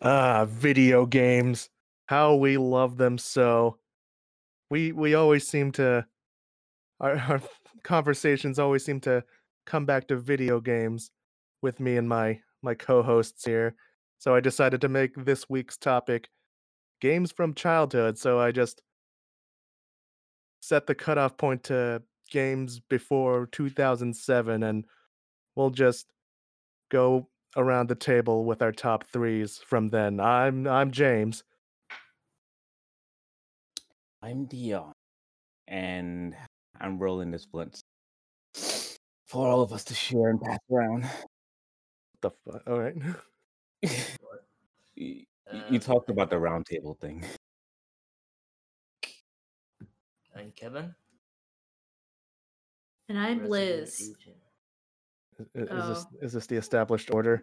Ah, video games. How we love them so. We we always seem to our, our conversations always seem to come back to video games with me and my my co-hosts here. So I decided to make this week's topic games from childhood. So I just set the cutoff point to games before 2007 and we'll just go around the table with our top threes from then. I'm I'm James. I'm Dion, and I'm rolling this blunt for all of us to share and pass around. The fuck? All right. you, you talked about the uh, round table thing. And Kevin? And I'm Resident Liz. Agent. I- Is this Oh. is this the established order?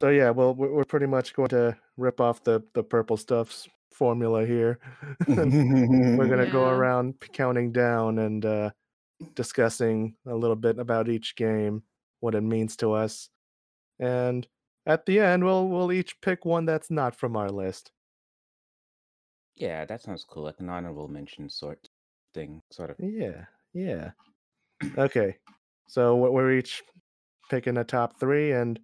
So yeah, well we're we're pretty much going to rip off the the purple stuff's formula here. We're gonna go around counting down and uh, discussing a little bit about each game, what it means to us, and at the end we'll we'll each pick one that's not from our list. yeah, that sounds cool. Like an honorable mention sort thing, sort of. Yeah, yeah. Okay, so we're each picking a top three, and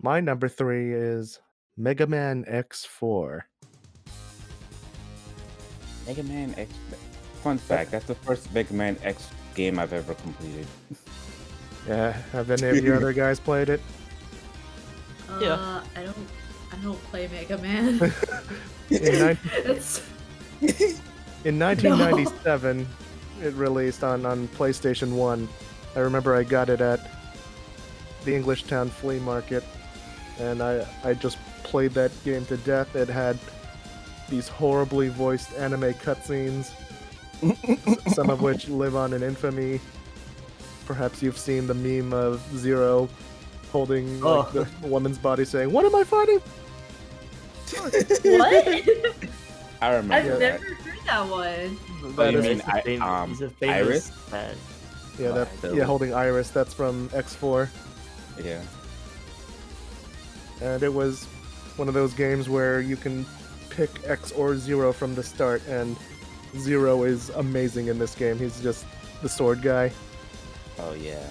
my number three is Mega Man X4. Mega Man X. Fun fact: that's the first Mega Man X game I've ever completed. Yeah, have any of you other guys played it? Yeah. Uh, I don't. I don't play Mega Man. In, nine in 1997, it released on, on PlayStation 1. I remember I got it at the Englishtown Flea Market, and I, I just played that game to death. It had these horribly voiced anime cutscenes, some of which live on in infamy. Perhaps you've seen the meme of Zero holding like, Oh. the woman's body saying, What am I fighting? what? I remember I've that. never heard that one. That you mean It's a I- um, he's a famous Iris? fan. Yeah, that, yeah, holding Iris. That's from X4. Yeah. and it was one of those games where you can pick X or Zero from the start, and Zero is amazing in this game. He's just the sword guy. Oh yeah.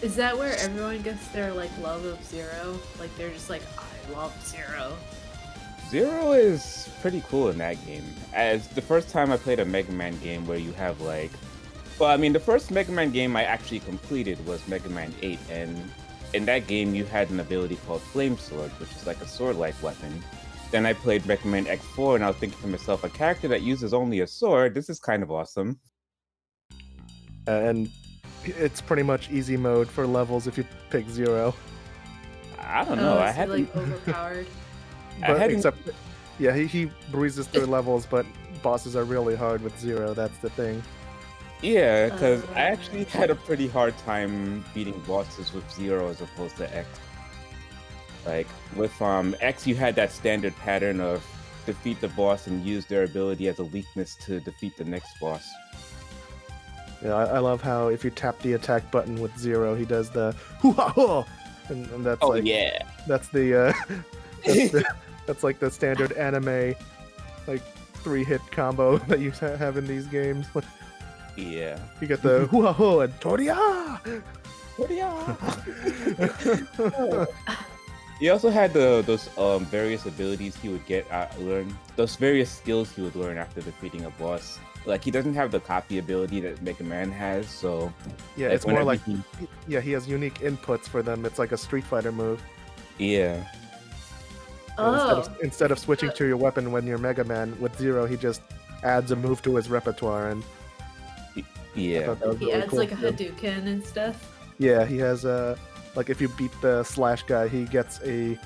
Is that where everyone gets their like love of Zero? Like they're just like, I love Zero. Zero is pretty cool in that game. As the first time I played a Mega Man game where you have like, well, I mean, the first Mega Man game I actually completed was Mega Man 8, and in that game you had an ability called Flame Sword, which is like a sword-like weapon. Then I played Mega Man X4, and I was thinking to myself, a character that uses only a sword, this is kind of awesome. Uh, and it's pretty much easy mode for levels if you pick Zero. I don't know. Oh, I so, hadn't. like overpowered. I But hadn't- except, yeah, he, he breezes through levels, but bosses are really hard with Zero. That's the thing. Yeah, because I Uh. actually had a pretty hard time beating bosses with Zero as opposed to X. Like with um X, you had that standard pattern of defeat the boss and use their ability as a weakness to defeat the next boss. Yeah, I, I love how if you tap the attack button with Zero, he does the hoo ha ha, and, and that's Oh like yeah, That's the uh that's, the, that's like the standard anime like three hit combo that you have in these games. Yeah. You get the hua ho and toria. Toria! He also had the those um various abilities he would get uh, learn those various skills he would learn after defeating a boss. Like he doesn't have the copy ability that Mega Man has, so yeah, like, it's more like he- yeah, he has unique inputs for them. It's like a Street Fighter move. yeah. And Instead Oh, of, instead of switching to your weapon when you're Mega Man with Zero, he just adds a move to his repertoire, and I Yeah. thought that was he really adds cool. like a too. Hadouken and stuff. Yeah, he has a like if you beat the slash guy, he gets a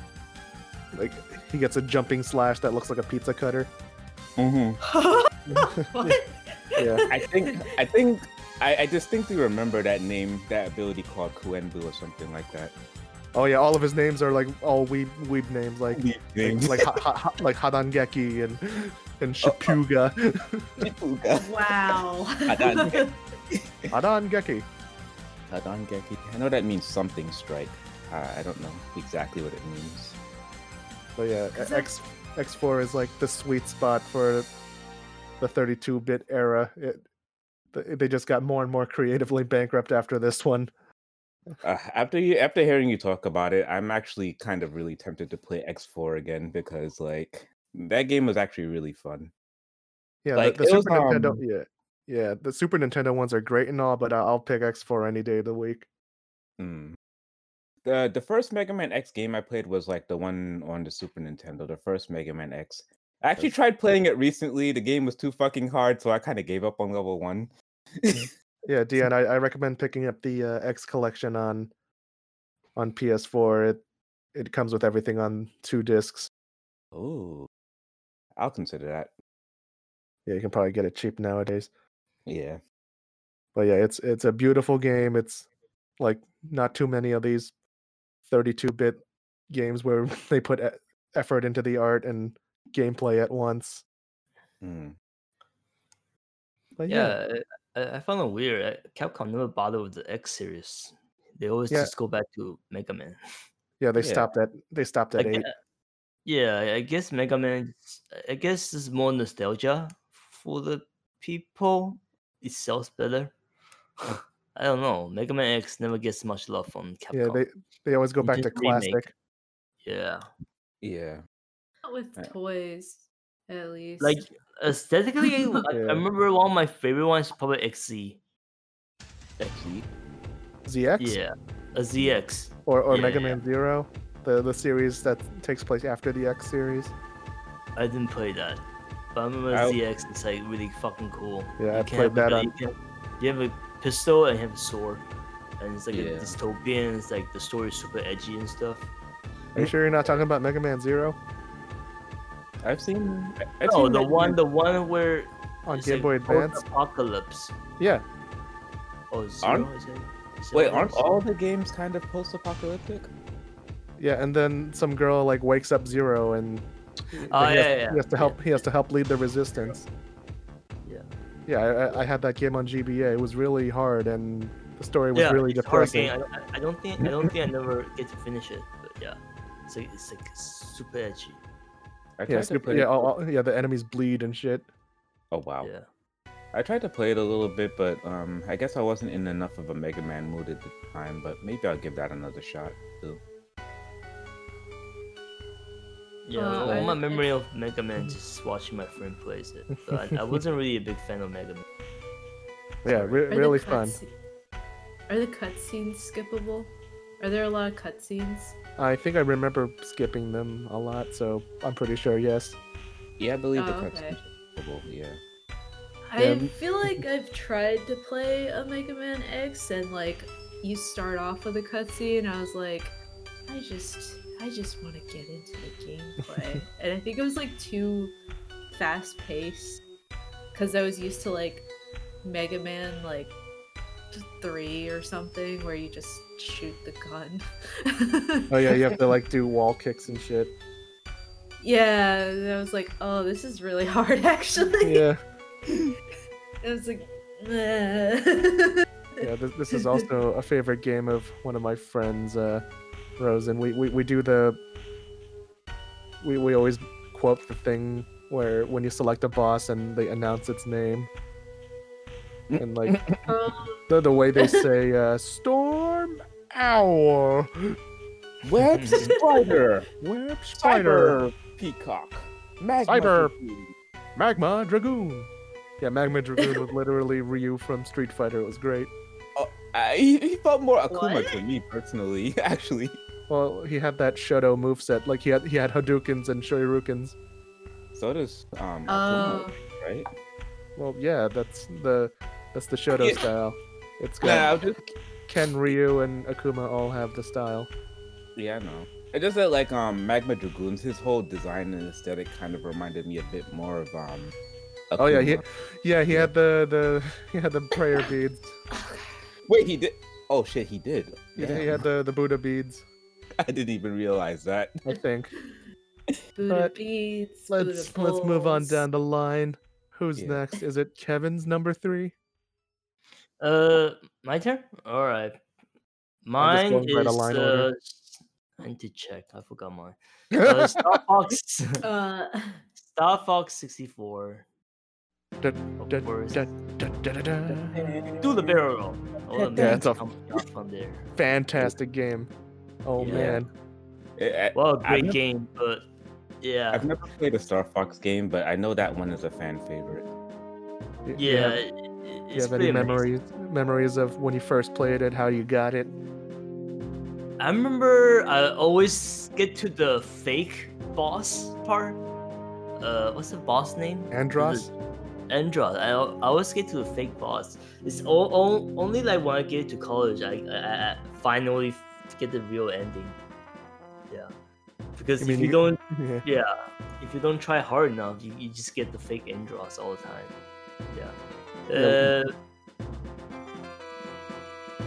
like he gets a jumping slash that looks like a pizza cutter. Mm-hmm. what? Yeah. I think I think I, I distinctly remember that name, that ability called Kuenbu or something like that. Oh yeah, all of his names are like all weeb weeb names, like like like, ha, ha, ha, like Hadangeki and and Shipuga. Shapuga. Wow. Hadouken. Hadangeki. Hadangeki. I know that means something strike. Uh, I don't know exactly what it means. But yeah, Cause X X4 is like the sweet spot for the 32-bit era. It they just got more and more creatively bankrupt after this one. Uh, after you, after hearing you talk about it, I'm actually kind of really tempted to play X4 again because like that game was actually really fun. Yeah, Like, the, the it was, Super Nintendo. um, Yeah, yeah, the Super Nintendo ones are great and all, but I'll pick X4 any day of the week. Mm. The the first Mega Man X game I played was like the one on the Super Nintendo, the first Mega Man X. I actually tried playing it recently. The game was too fucking hard, so I kind of gave up on level one. Yeah, Dion, I, I recommend picking up the uh, X collection on on PS4. It it comes with everything on two discs. oh, I'll consider that. Yeah, you can probably get it cheap nowadays. Yeah. But yeah, it's it's a beautiful game. It's like not too many of these 32-bit games where they put e- effort into the art and gameplay at once. Mm. But yeah, Yeah, I, I found it weird. uh, Capcom never bothered with the X series. They always Yeah. just go back to Mega Man. yeah, they Yeah. stopped at they stopped at I gue- eight. Yeah, I- I guess Mega Man. I guess is more nostalgia for the people. It sells better. I don't know. Mega Man X never gets much love from Capcom. Yeah, they they always go back to just remake. classic. yeah. Yeah. Not with Uh, toys, at least. Like aesthetically, I, I Yeah. remember one of my favorite ones probably XZ. Actually, ZX Yeah, a ZX. or or yeah, Mega yeah. Man Zero, the the series that takes place after the X series. I didn't play that, but I remember I- ZX. It's like really fucking cool. Yeah, I you can played have that on- a, you, can, you have a pistol and you have a sword, and it's like Yeah. a dystopian. It's like the story is super edgy and stuff. Are you sure you're not talking about Mega Man Zero I've seen. I- I've No, seen the Mega one, Man- the one where on Game like Boy Advance? Apocalypse. Yeah, Oh, zero. Aren't- is it? Is that Wait, aren't all the games kind of post-apocalyptic? Yeah, and then some girl like wakes up Zero and Oh he, yeah, has, yeah, he has to yeah. help. He has to help lead the resistance. Yeah. Yeah, I, I- I had that game on GBA. It was really hard, and the story was yeah, really it's a hard depressing. game. I, I- I don't think I don't think I never get to finish it, but yeah, it's like it's like super edgy. I Yeah, tried to super, play yeah, all, all- yeah. The enemies bleed and shit. Oh wow. Yeah. I tried to play it a little bit, but um, I guess I wasn't in enough of a Mega Man mood at the time. But maybe I'll give that another shot too. Yeah, Uh, all I- my I- memory of Mega Man just watching my friend plays it. But I, I wasn't really a big fan of Mega Man. Yeah, re- Are the really fun. cutsce- Are the cutscenes skippable? Are there a lot of cutscenes? I think I remember skipping them a lot, so I'm pretty sure yes. Yeah, I believe the Oh, cutscenes okay. are skippable, Yeah. I Yeah. feel like I've tried to play a Mega Man X and like you start off with a cutscene. And I was like, I just, I just want to get into the gameplay, and I think it was like too fast paced because I was used to like Mega Man like three or something where you just shoot the gun. Oh yeah, you have to like do wall kicks and shit. yeah, and I was like, oh, this is really hard actually. Yeah, I was like, "Nah." yeah. This, this is also a favorite game of one of my friends, uh, Rose, and we, we we do the. We we always quote the thing where when you select a boss and they announce its name, and like Um, the the way they say uh, "Storm Owl," Web Spider, Web Spider, Cyber Peacock, Magma Cyber- Dragoon. Magma Dragoon. Yeah, Magma Dragoon was literally Ryu from Street Fighter. It was great. Oh, I, he he felt more Akuma What? to me personally, actually. Well, he had that Shoto moveset. Like he had he had Hadoukens and Shoryukens. So does um Oh. Akuma, right? Well, yeah, that's the that's the Shoto Yeah. style. It's got Yeah, just Ken, Ryu, and Akuma all have the style. Yeah, I know. It just that like um Magma Dragoons, his whole design and aesthetic kind of reminded me a bit more of um. Oh yeah, he, yeah, he had the the he had the prayer beads. Wait, he did. Oh shit, he did. Yeah, he had the the Buddha beads. I didn't even realize that. I think. Buddha But beads. Let's Buddha let's move on down the line. Who's Yeah. next? Is it Kevin's number three? Uh, my turn. All right. I'm just Mine going by the is line uh, order. I need to check. I forgot mine. Uh, Star Fox. Uh, Star Fox 64. Da- da- da- da- da- da- da. Do the barrel roll. All the Yeah, yeah, it's a- from there. Fantastic game. Oh Yeah. man. I- Well, a I've great never- game, but yeah, I've never played a Star Fox game, but I know that one is a fan favorite. Y- you yeah. have- it- it- You have any pretty amazing. memories memories of when you first played it, how you got it? I remember I always get to the fake boss part. Uh, what's the boss name? Andross? Andross. I, I always get to the fake boss. It's all, all, only like when I get to college, I, I, I finally f- get the real ending. Yeah, because You if you you- don't, Yeah. yeah, if you don't try hard enough, you, you just get the fake Andross all the time. Yeah. Yeah. Uh,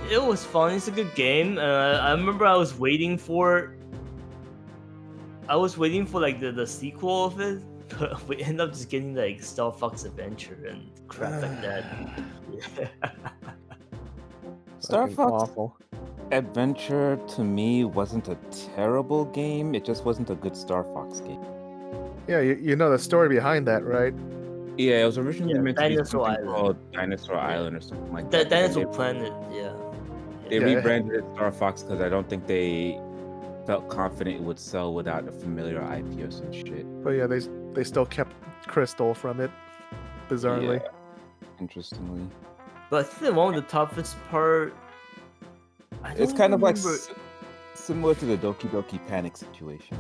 it was fun. It's a good game. Uh, I remember I was waiting for. I was waiting for like the, the sequel of it, but we end up just getting like Star Fox Adventure and crap like that. Yeah. Star Fucking Fox awful. Adventure to me wasn't a terrible game. It just wasn't a good Star Fox game. Yeah, you, you know the story behind that, right? Yeah, it was originally Yeah, meant to be Dinosaur something Island. called Dinosaur Island or something like That that. and Dinosaur they- Planet, yeah. They Yeah. rebranded it Star Fox because I don't think they felt confident it would sell without a familiar IP or some shit. But yeah, they they still kept Krystal from it, bizarrely. Yeah, interestingly. But I think one of the toughest part. I It's don't kind of like s- similar to the Doki Doki Panic situation.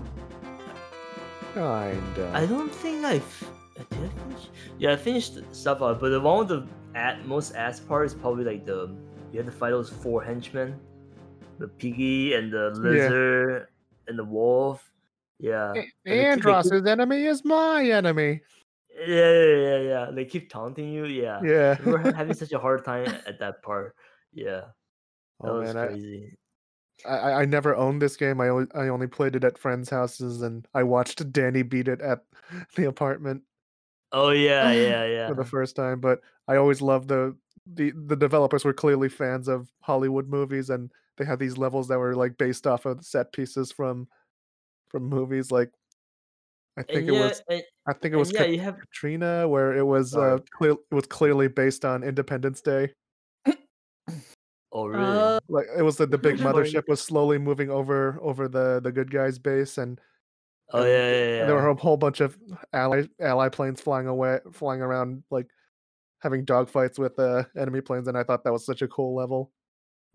Kinda. I don't think I've. Did I finish? Yeah, I finished stuff out, but the one with the at most ass part is probably like the you have to fight those four henchmen, the piggy and the lizard and the wolf. Yeah, A- and they keep- enemy is my enemy. yeah, yeah, yeah, yeah. They keep taunting you. Yeah, Yeah. we were having such a hard time at that part. Yeah, that Oh was man, I, crazy. I I never owned this game. I only I only played it at friends' houses, and I watched Danny beat it at the apartment Oh yeah, yeah, yeah. for the first time. But I always loved the the the developers were clearly fans of Hollywood movies, and they had these levels that were like based off of set pieces from from movies. Like I think and it yeah, was and, I think it was yeah, you have Katina, where it was uh clear it was clearly based on Independence Day. oh really? uh, Like it was the, the big mothership was slowly moving over over the the good guys' base, and oh and yeah, yeah, yeah. there were a whole bunch of ally ally planes flying away, flying around, like having dogfights with uh, enemy planes, and I thought that was such a cool level.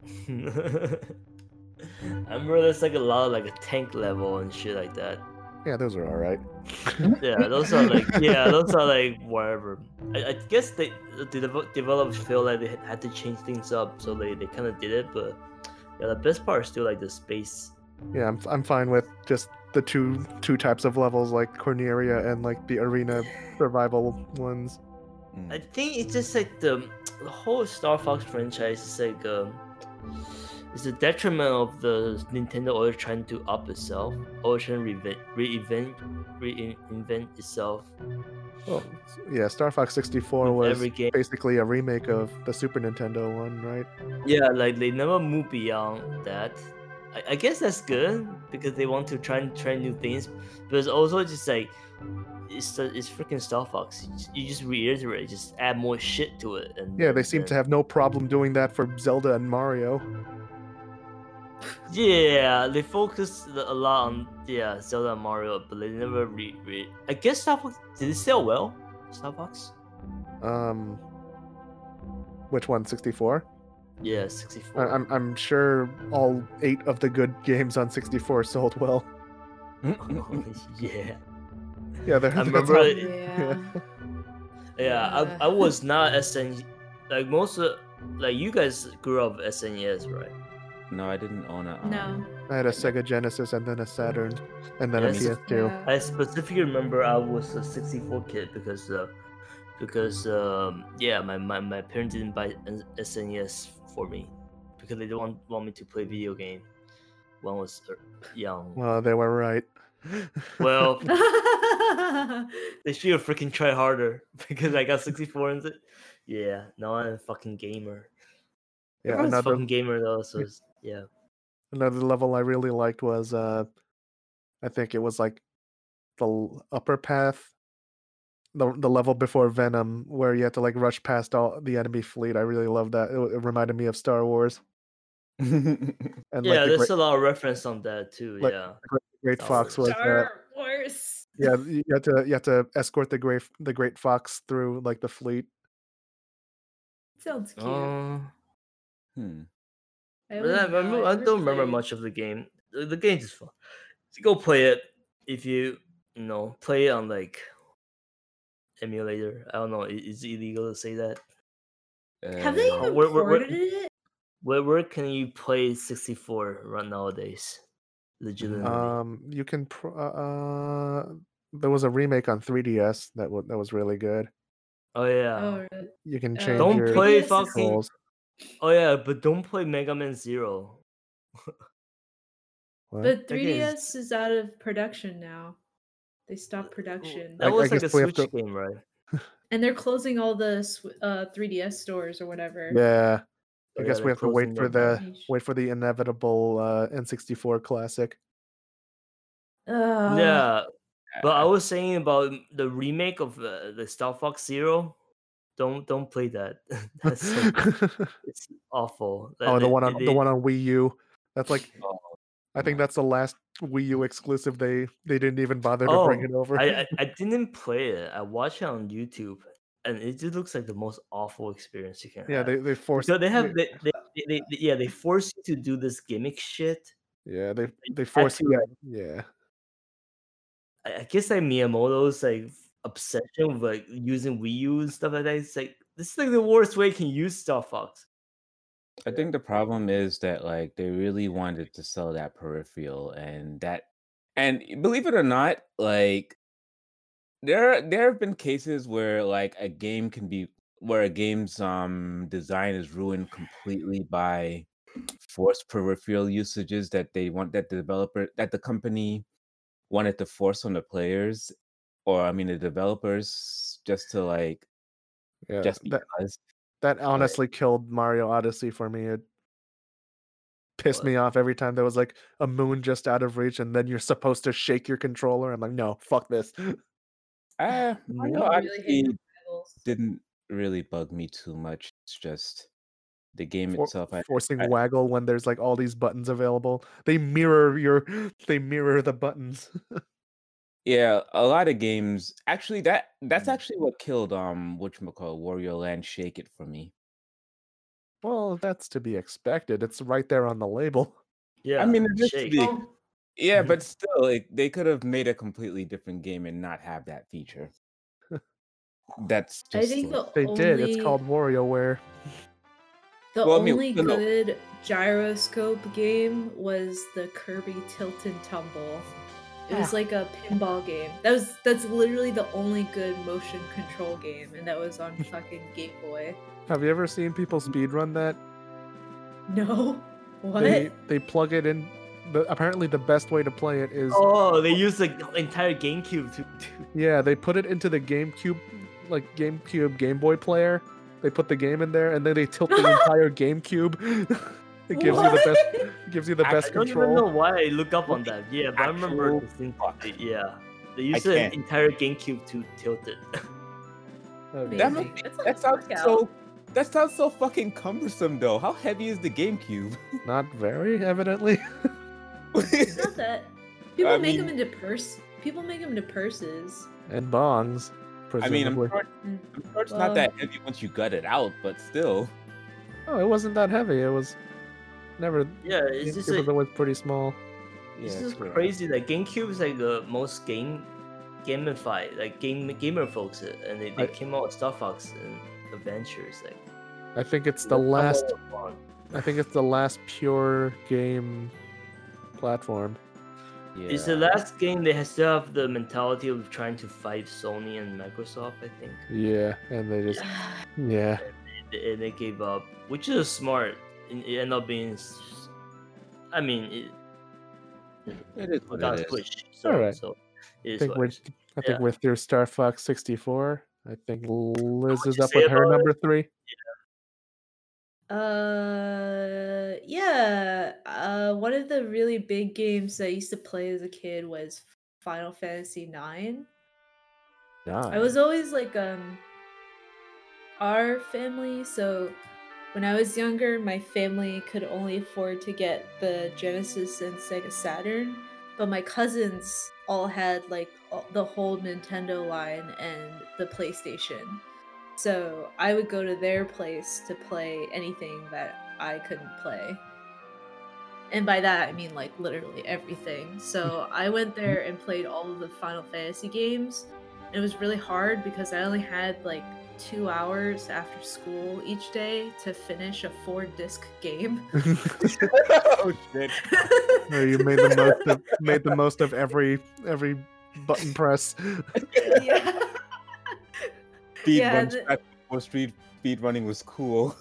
I remember there's like a lot of like a tank level and shit like that. Yeah, those are all right. Yeah, those are like yeah, those are like whatever. I, I guess they the devel- developers feel like they had to change things up, so they, they kind of did it. But yeah, the best part is still like the space. yeah, I'm I'm fine with just the two two types of levels, like Corneria and like the arena survival ones. Mm. I think it's just like the, the whole Star Fox franchise is like um, it's a detriment of the Nintendo always trying to up itself, always trying to reinvent, reinvent, reinvent itself. Well, yeah, Star Fox 64 was basically a remake of the Super Nintendo one, right? Yeah, like they never move beyond that. I, I guess that's good because they want to try and try new things, but it's also just like it's it's freaking Star Fox. You just, you just reiterate, just add more shit to it, and Yeah, they seem and- to have no problem doing that for Zelda and Mario. Yeah, they focus a lot on yeah Zelda and Mario, but they never re. re- I guess Star Fox did it sell well? Star Fox? Um, which one? 64? Yeah, sixty four. I- I'm I'm sure all eight of the good games on 64 sold well. yeah, Yeah, they're, I that's remember all- it- yeah. yeah. I, I was not SN like most of like you guys grew up SNES, right? No, I didn't own a. Um, No. I had a Sega Genesis and then a Saturn and then Yes. a PS2. Yeah. I specifically remember I was a 64 kid because uh, because um, yeah, my, my, my parents didn't buy SNES for me because they don't want, want me to play video game when I was uh, young. Well, they were right. Well, they should have freaking tried harder because I got 64 and it. Yeah, now I'm a fucking gamer. yeah, Everyone's another fucking gamer though, so it's, yeah. Another level I really liked was uh I think it was like the upper path. The the level before Venom where you had to like rush past all the enemy fleet. I really loved that. It, it reminded me of Star Wars. And like yeah, the there's Great, a lot of reference on that too. like yeah. Great, Great Fox Wars. was uh, Star Wars. yeah, you had to you had to escort the great the Great Fox through like the fleet. Sounds cute. Uh, Hmm. I, but I, remember, I don't remember much of the game. The, the game is fun. So go play it if you you know play it on like emulator. I don't know. i- Is it illegal to say that? Have they even where- where- where- it? Where where can you play 64 right nowadays? Legitimately. Um, you can pr- uh, uh there was a remake on 3DS that was that was really good. oh yeah. Oh, really? You can Uh, change Don't your play 3DS fucking. controls. Oh yeah, but don't play Mega Man Zero. What? But 3DS is out of production now. They stopped production, That I- I was like a guess we have Switch to- game, right? and they're closing all the uh, 3DS stores or whatever. Yeah, Oh, I yeah, guess they're we have to wait for the down. Yeesh. wait for the inevitable uh, N64 classic. Ugh. yeah, but I uh, was saying about the remake of uh, the Star Fox Zero. Don't don't play that. That's so, it's awful. That oh, the they- one on they- the one on Wii U. That's like oh, I think that's the last Wii U exclusive they they didn't even bother to Oh, bring it over. I, I I didn't play it. I watched it on YouTube, and it just looks like the most awful experience you can yeah, have. they they forced. So they have they- they, they, they, yeah they force you to do this gimmick shit. yeah, they they force to, Yeah, yeah. I, I guess like Miyamoto's like obsession with like using Wii U and stuff like that. It's like this is like the worst way you can use Star Fox. I think the problem is that like they really wanted to sell that peripheral and that and believe it or not, like there there have been cases where like a game can be where a game's um design is ruined completely by forced peripheral usages that they want that the developer that the company wanted to force on the players or I mean the developers just to like Yeah, just that because. that honestly killed Mario Odyssey for me. It pissed What? me off every time there was like a moon just out of reach, and then you're supposed to shake your controller. I'm like, no, fuck this. Ah, Mario I really Odyssey hate the pedals. didn't really bug me too much. It's just the game For- itself. I, forcing I- waggle when there's like all these buttons available. They mirror your, they mirror the buttons. yeah, a lot of games. Actually, that that's Mm. actually what killed um whatchamacallit, Wario Land Shake It for me. well, that's to be expected. It's right there on the label. Yeah, I mean, it is shake. be- Oh, Yeah, Mhm. but still, it, they could have made a completely different game and not have that feature. That's just I think like- the They only, did. It's called WarioWare. the Well, I mean, only no, no. good gyroscope game was the Kirby Tilt and Tumble. It was ah. like a pinball game. That was that's literally the only good motion control game, and that was on fucking Game Boy. Have you ever seen people speedrun that? No, what? They they plug it in. The, apparently, the best way to play it is Oh, they use the entire GameCube to, to yeah. They put it into the GameCube, like GameCube Game Boy player. They put the game in there, and then they tilt the entire GameCube. it gives you the best. Gives you the I control. I don't even know why I look up on that. Yeah, but I remember Actual distinctly. Yeah, they used use the entire GameCube to tilt it. Okay. Oh, that must That's a that sounds workout. so. That sounds so fucking cumbersome, though. How heavy is the GameCube? Not very, evidently. It's not that. People I make them into purse. People make them into purses. and bongs. I mean, I'm sure, I'm sure it's well- not that heavy once you gut it out, but still. Oh, it wasn't that heavy. It was never. yeah, it's just it like, was pretty small. it's Yeah, just correct. crazy. Like GameCube is like the most game gamified, like game gamer folks, uh, and they, they I- came out with Star Fox and Adventures. Like I think it's the last. out with one. I think it's the last pure game platform. Yeah. It's the last game they still have the mentality of trying to fight Sony and Microsoft. I think. Yeah, and they just yeah. They- and they gave up, which is smart. And It ended up being, I mean, it, It is we what it is. pushed. So, Alright. so it I think what we're it is. I think Yeah. we're through Star Fox 64. I think Liz what is you up with her it? number three. Uh, yeah. Uh, one of the really big games that I used to play as a kid was Final Fantasy Nine. I was always like um our family, so when I was younger, my family could only afford to get the Genesis and Sega Saturn, but my cousins all had like all- the whole Nintendo line and the PlayStation. So I would go to their place to play anything that I couldn't play. And by that I mean like literally everything. So mm-hmm. I went mm-hmm. there and played all of the Final Fantasy games. And it was really hard because I only had like two hours after school each day to finish a four disc game. oh shit! Oh, you made the most of made the most of every every button press. yeah. Speed Yeah, run the- strat street speed running was cool.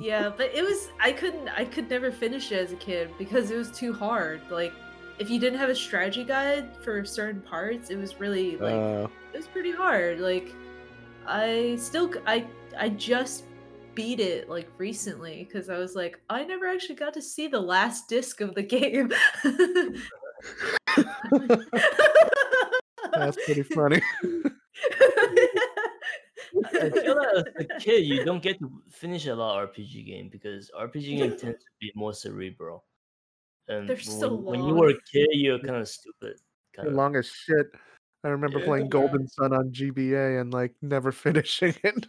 yeah, but it was I couldn't I could never finish it as a kid because it was too hard. Like if you didn't have a strategy guide for certain parts, it was really like Uh, it was pretty hard. Like I still I I just beat it like recently because I was like I never actually got to see the last disc of the game. that's pretty funny. I feel like as a kid, you don't get to finish a lot of RPG game because RPG game tends to be more cerebral. And They're when, so when you were a kid, you're kind of stupid. They're Kind of. long as shit. I remember playing Yeah. Golden Sun on GBA and like never finishing it.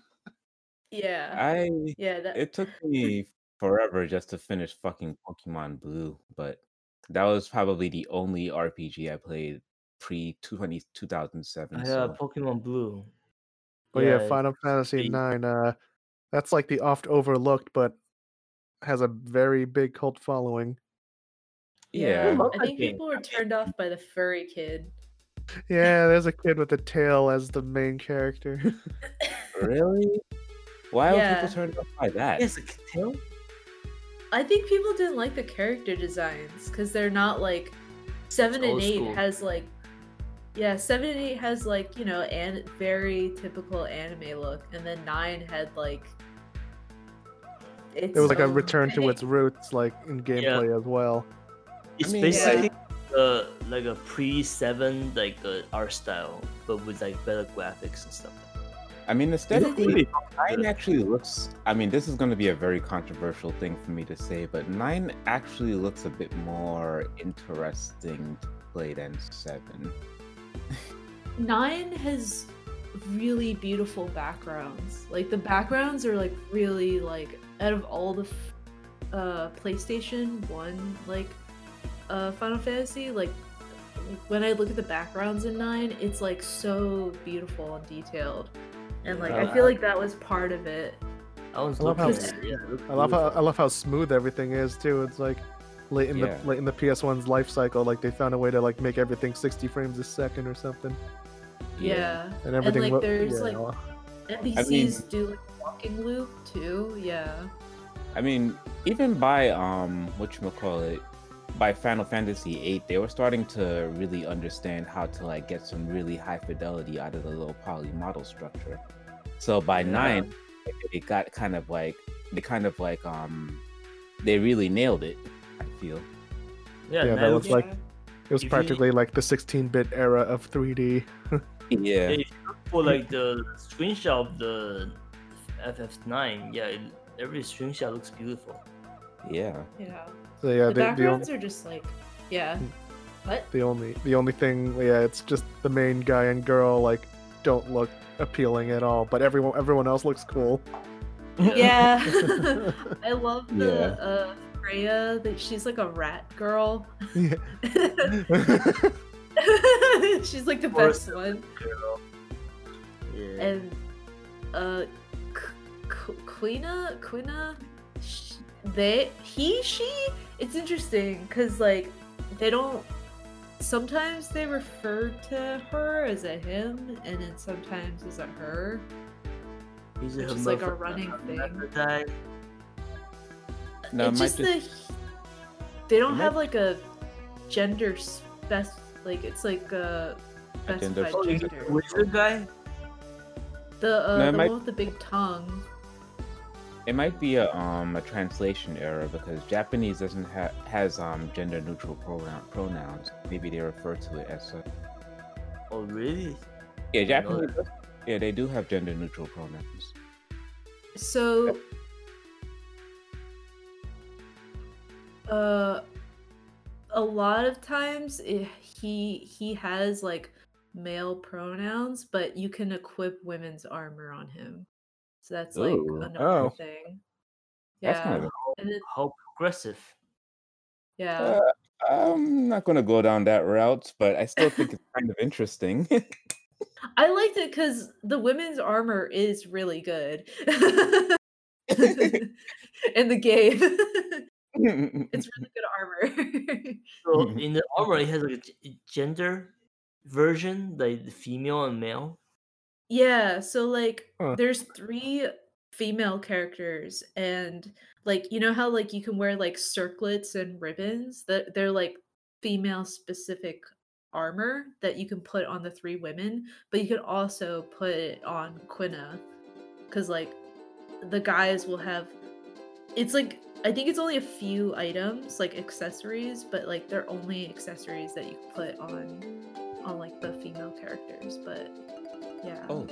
yeah. I Yeah, that it took me forever just to finish fucking Pokemon Blue, but that was probably the only RPG I played pre 20, 2007. I so uh, Pokemon Blue. But yeah, it's Final Fantasy. Nine. Uh, that's like the oft overlooked, but has a very big cult following. yeah. love I think people were turned off by the furry kid. Yeah, there's a kid with a tail as the main character. Really? Why Yeah. are people turned off by that? Yes, a tail. I think people didn't like the character designs because they're not like seven and eight school. has like yeah seven and eight has like you know and very typical anime look, and then nine had like it's it was like a own return to its roots, like in gameplay as well. It's mean, basically uh, like a pre seven like uh, art style, but with like better graphics and stuff. I mean, aesthetically, Really? Nine actually looks. I mean, this is going to be a very controversial thing for me to say, but Nine actually looks a bit more interesting to play than Seven. Nine has really beautiful backgrounds. Like the backgrounds are like really like out of all the f- uh PlayStation 1 like uh Final Fantasy like when I look at the backgrounds in 9, it's like so beautiful and detailed. And like I feel like that was part of it. I was I love how- Yeah, I love how. I love how smooth everything is too. It's like late in Yeah. the late in the PS1's life cycle, like they found a way to like make everything 60 frames a second or something, Yeah. and everything. like, lo- there's, yeah, like- well, NPCs do like walking loop too. Yeah. I mean, even by um, what you call it, by Final Fantasy VIII, they were starting to really understand how to like get some really high fidelity out of the low poly model structure. So by Yeah. nine, it, it got kind of like they kind of like um, they really nailed it. I feel. Yeah, Yeah, that it was like- it was If you- practically like the 16-bit era of 3D. Yeah. Yeah, if you look for like the screenshot of the FF9, yeah, it, every screenshot looks beautiful. Yeah. Yeah. So yeah, the the, the, backgrounds only, are just like yeah. What? the only the only thing, yeah, it's just the main guy and girl like don't look appealing at all, but everyone everyone else looks cool. Yeah. I love the Yeah. uh Freya that she's like a rat girl. Yeah. she's like the Forest best one. Girl. Yeah. And uh K- K- Quina Quina sh- they he she it's interesting cuz like they don't sometimes they refer to her as a him and then sometimes as a her. He's a is like a running thing. No, it's just just- the they don't have like a gender spec like it's like a A gender specified Oh, he's gender. wizard guy? The uh, No, the might- one with the big tongue. It might be a um a translation error because Japanese doesn't have has um gender neutral pronoun pronouns. Maybe they refer to it as such. Oh, really? Yeah, Japanese. Yeah, they do have gender neutral pronouns. So, uh, a lot of times i he he has like male pronouns, but you can equip women's armor on him. So that's like Ooh. another Oh. thing. That's Yeah, kind of. and it, How progressive. yeah. Uh, I'm not gonna go down that route, but I still think it's kind of interesting. I liked it because the women's armor is really good in the game. it's really good armor. So in the armor, it has like a g- gender version, like the female and male. Yeah, so like Huh. there's three female characters and like you know how like you can wear like circlets and ribbons that they're like female specific armor that you can put on the three women, but you can also put it on Quina cuz like the guys will have it's like I think it's only a few items like accessories, but like they're only accessories that you can put on on like the female characters, but yeah. oh,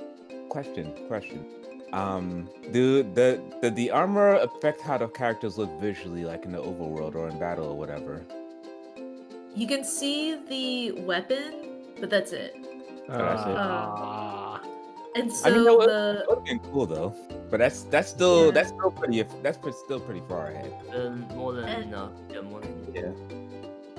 question, question. Um, do the the the armor affect how the characters look visually, like in the overworld or in battle or whatever? You can see the weapon, but that's it. Oh, that's it. Ah. And so I mean, that was- the Looking cool though, but that's that's still Yeah. that's still pretty that's still pretty far ahead. Uh, more than And- enough. Yeah, more than enough. Yeah.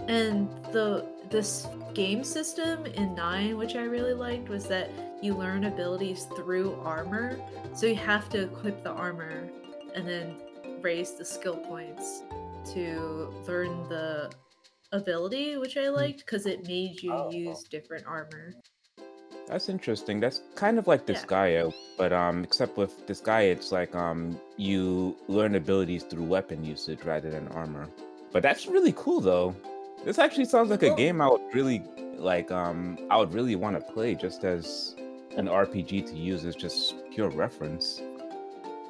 and the this game system in 9 which I really liked was that you learn abilities through armor. So you have to equip the armor and then raise the skill points to learn the ability, which I liked because it made you Oh. use different armor. That's interesting. That's kind of like Yeah. Disgaea, but um, except with Disgaea, it's like um, you learn abilities through weapon usage rather than armor. But that's really cool, though. This actually sounds like a game I would really like. Um, I would really want to play just as an RPG to use as just pure reference.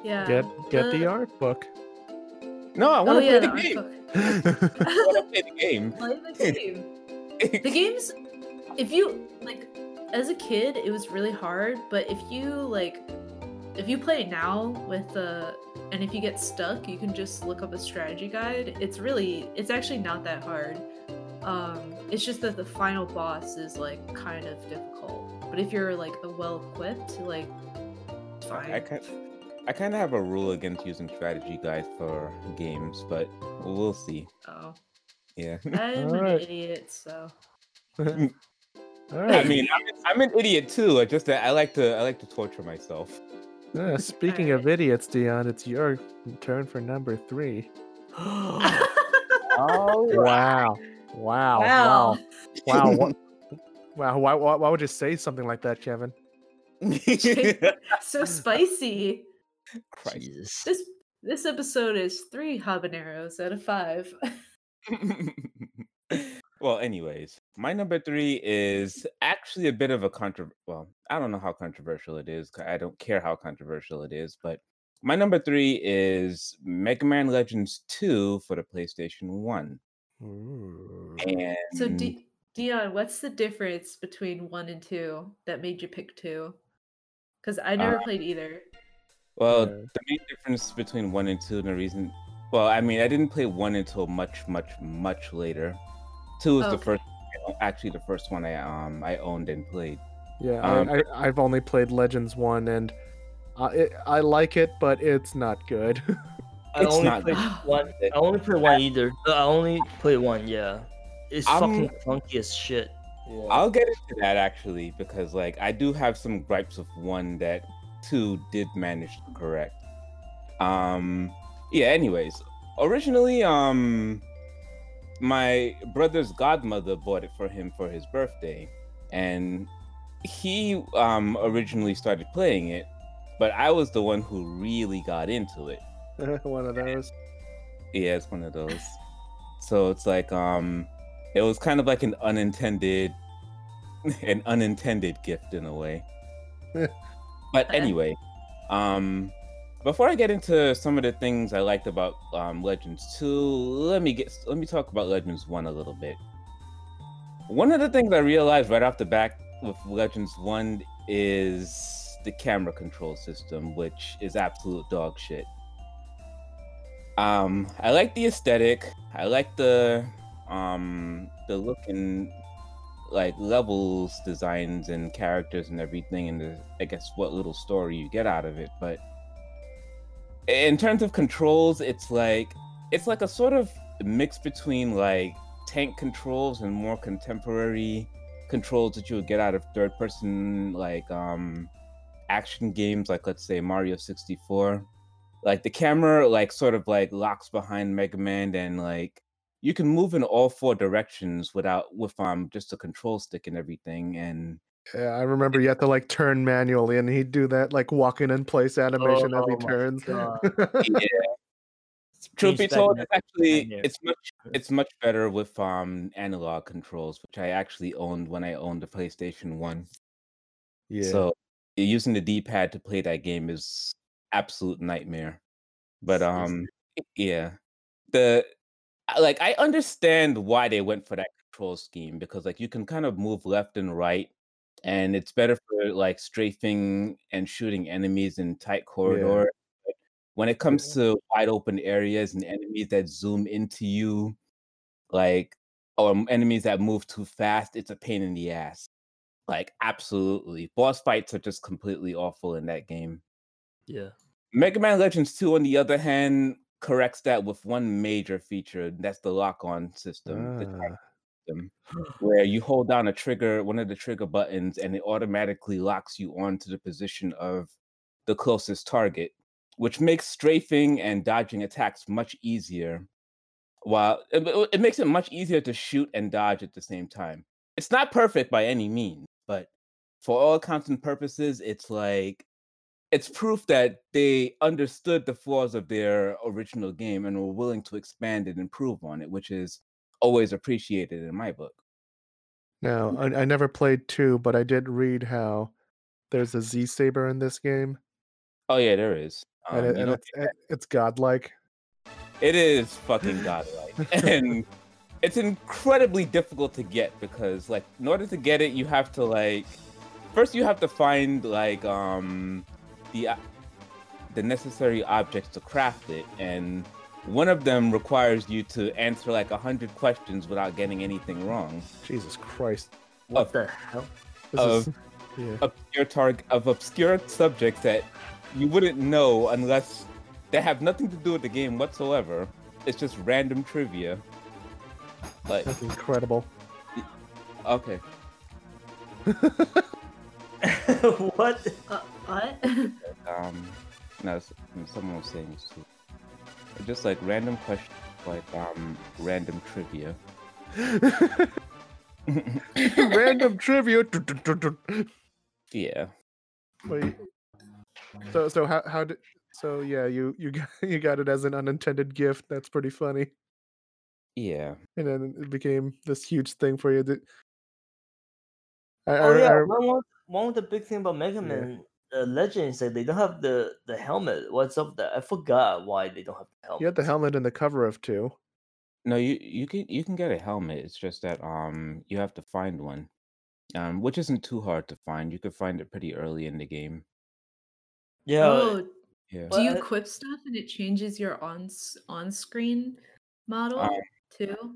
Yeah. Get get the the- art book. No, I Oh want to yeah, play the the game. I want to play the game. Play the game. the games if you like as a kid it was really hard but if you like if you play now with the and if you get stuck you can just look up a strategy guide it's really it's actually not that hard um it's just that the final boss is like kind of difficult but if you're like well equipped like fine I kind, I kind of have a rule against using strategy guides for games, but we'll see. oh Yeah. i'm Alright. an idiot so All I mean, I'm, I'm an idiot too. I just I like to I like to torture myself. Uh, speaking of idiots, Dion, it's your turn for number three. Oh, Wow. Wow. wow Wow. Wow. Wow. Why, why, why would you say something like that, Kevin? so spicy Christ. Jesus. This this episode is three habaneros out of five. well, anyways, my number three is actually a bit of a contra. Well, I don't know how controversial it is. I don't care how controversial it is, but my number three is Mega Man Legends 2 for the PlayStation 1. Ooh. And So, D- Dion, what's the difference between one and two that made you pick two? Because I never Uh, played either. Well, Yeah. the main difference between one and two, and the reason, well, I mean, I didn't play one until much, much, much later. Two was the first, actually, the first one I um I owned and played. Yeah, Um, I, I, I've only played Legends 1, and uh, it, I like it, but it's not good. I It's only not played good. one. I only played one either. I only played one. Yeah, it's I'm- fucking clunky as shit. Yeah. I'll get into that actually because like I do have some gripes of one that two did manage to correct. Um, yeah. Anyways, originally, um, my brother's godmother bought it for him for his birthday, and he um originally started playing it, but I was the one who really got into it. One of those. Yeah, it's one of those. So it's like um it was kind of like an unintended an unintended gift in a way. but anyway, um before I get into some of the things I liked about um, Legends 2, let me get let me talk about Legends 1 a little bit. One of the things I realized right off the bat with Legends 1 is the camera control system, which is absolute dog shit. Um, I like the aesthetic. I like the um the look and like levels designs and characters and everything and the I guess what little story you get out of it, but in terms of controls, it's like it's like a sort of mix between like tank controls and more contemporary controls that you would get out of third person like um action games like let's say Mario 64. Like the camera like sort of like locks behind Mega Man and like you can move in all four directions without with um just a control stick and everything and Yeah, I remember you had to like turn manually, and he'd do that like walking in place animation as Oh he my turns. Yeah It's truth be told it's actually it's much it's much better with um analog controls which i actually owned when i owned the playstation 1 yeah. so using the d-pad to play that game is absolute nightmare. But um yeah. The like i understand why they went for that control scheme because like you can kind of move left and right and it's better for like strafing and shooting enemies in tight corridors But when it comes to wide open areas and enemies that zoom into you like or enemies that move too fast it's a pain in the ass. Like absolutely. Boss fights are just completely awful in that game Yeah. Mega Man Legends 2, on the other hand, corrects that with one major feature. and That's the lock on system, the Ah, system, where you hold down a trigger, one of the trigger buttons, and it automatically locks you onto the position of the closest target, which makes strafing and dodging attacks much easier. While it, it- it makes it much easier to shoot and dodge at the same time. It's not perfect by any means, but for all accounts and purposes, it's like it's proof that they understood the flaws of their original game and were willing to expand and improve on it, which is always appreciated in my book. now I, I never played two, but I did read how there's a Z saber in this game, Oh yeah, there is. and, Um, it, and it's it, it's godlike. it is fucking godlike, and it's incredibly difficult to get because, like, in order to get it, you have to like first you have to find like um the the necessary objects to craft it, and one of them requires you to answer like a hundred questions without getting anything wrong. Jesus Christ! What Of- the hell? This Of- is yeah. obscure target of obscure subjects that you wouldn't know unless they have nothing to do with the game whatsoever. It's just random trivia. Like, That's incredible. okay, what? Uh, what? um, no, someone was saying this too. Just like random questions, like um, random trivia. Random trivia. yeah, Wait. So so how how did so yeah you you got you got it as an unintended gift. That's pretty funny. yeah. And then it became this huge thing for you. Did, I, Oh I- yeah, I- one, one, one of the big thing about Mega Yeah. Man uh, Legend is that they don't have the the helmet. What's up there? I forgot why they don't have the helmet. you had the helmet in the cover of two. No, you you can you can get a helmet. It's just that um you have to find one, um, which isn't too hard to find. You could find it pretty early in the game. Yeah, oh, Yeah. do you equip stuff and it changes your on on screen model Um, too?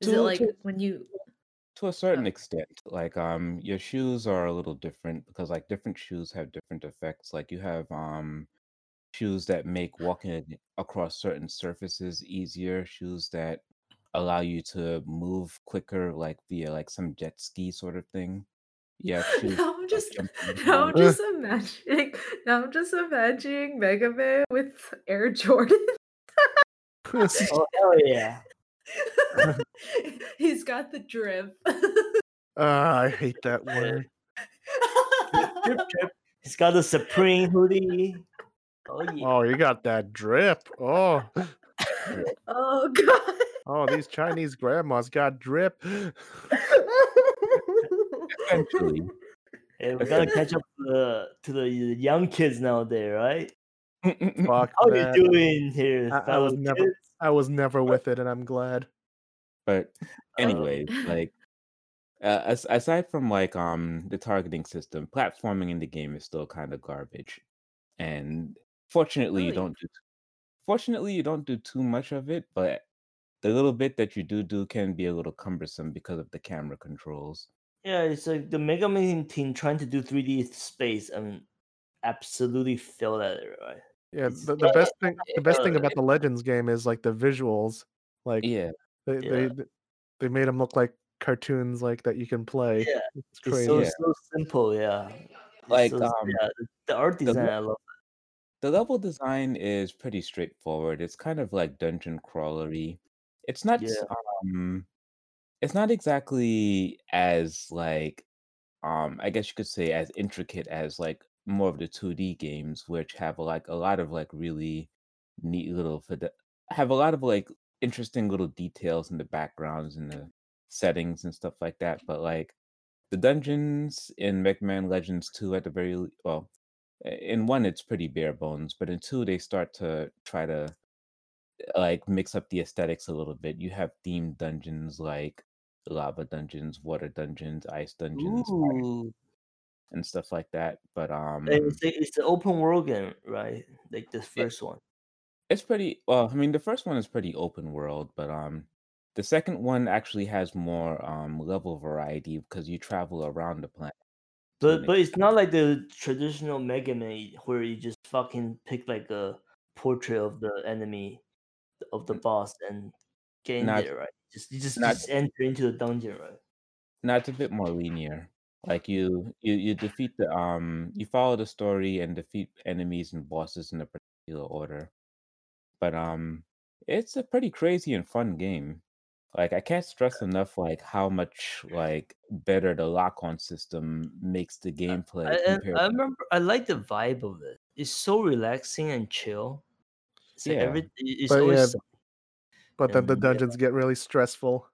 Is it like to- when you? To a certain extent, like um, your shoes are a little different because like different shoes have different effects. Like you have um, shoes that make walking across certain surfaces easier. Shoes that allow you to move quicker, like via like some jet ski sort of thing. Yeah, shoes now I'm just now I'm just imagining now I'm just imagining Mega Man with Air Jordan. oh hell yeah! He's got the drip. Ah, I hate that word. Drip, drip. He's got the Supreme hoodie. Oh yeah. Oh, you got that drip. Oh, oh god. oh, these Chinese grandmas got drip. Essentially, Hey, we gotta catch up to the to the young kids nowadays, right? Fuck How that. you doing here? I- I was never- kids? I was never with it, and I'm glad. But anyways, like uh, as, aside from like um the targeting system, platforming in the game is still kind of garbage. And fortunately, you don't do fortunately you don't do too much of it, but the little bit that you do do can be a little cumbersome because of the camera controls. Yeah, it's like the Mega Man team trying to do 3D space and absolutely failed at it, right? Yeah, the, the best thing the best thing about the Legends game is like the visuals. Like Yeah, they they Yeah. they made them look like cartoons like that you can play. Yeah, It's It's crazy. so Yeah. so simple, yeah. Like, so- um, yeah, the- the art design le- I love. the level design is pretty straightforward. It's kind of like dungeon crawlery. It's not s- um it's not exactly as like um I guess you could say as intricate as like more of the 2D games which have like a lot of like really neat little have a lot of like interesting little details in the backgrounds and the settings and stuff like that but like the dungeons in Mega Man Legends 2 at the very well in one it's pretty bare bones but in two they start to try to like mix up the aesthetics a little bit. You have themed dungeons like lava dungeons water dungeons ice dungeons Ooh, and stuff like that but um it's it's an open world game, right? Like Yeah. first one. it's pretty well i mean the first one is pretty open world but um the second one actually has more um level variety because you travel around the planet But but it's not like the traditional Mega Man where you just fucking pick like a portrait of the enemy of the boss and get in not- there, right? Just you just, not- just enter into the dungeon, right? No, it's a bit more linear. Like you, you, you defeat the um, you follow the story and defeat enemies and bosses in a particular order. But um, it's a pretty crazy and fun game. Like I can't stress enough like how much like better the lock-on system makes the gameplay I, compared. I remember I like the vibe of it. It's so relaxing and chill. It's like Yeah. every, it's But always yeah, But then the yeah. dungeons get really stressful.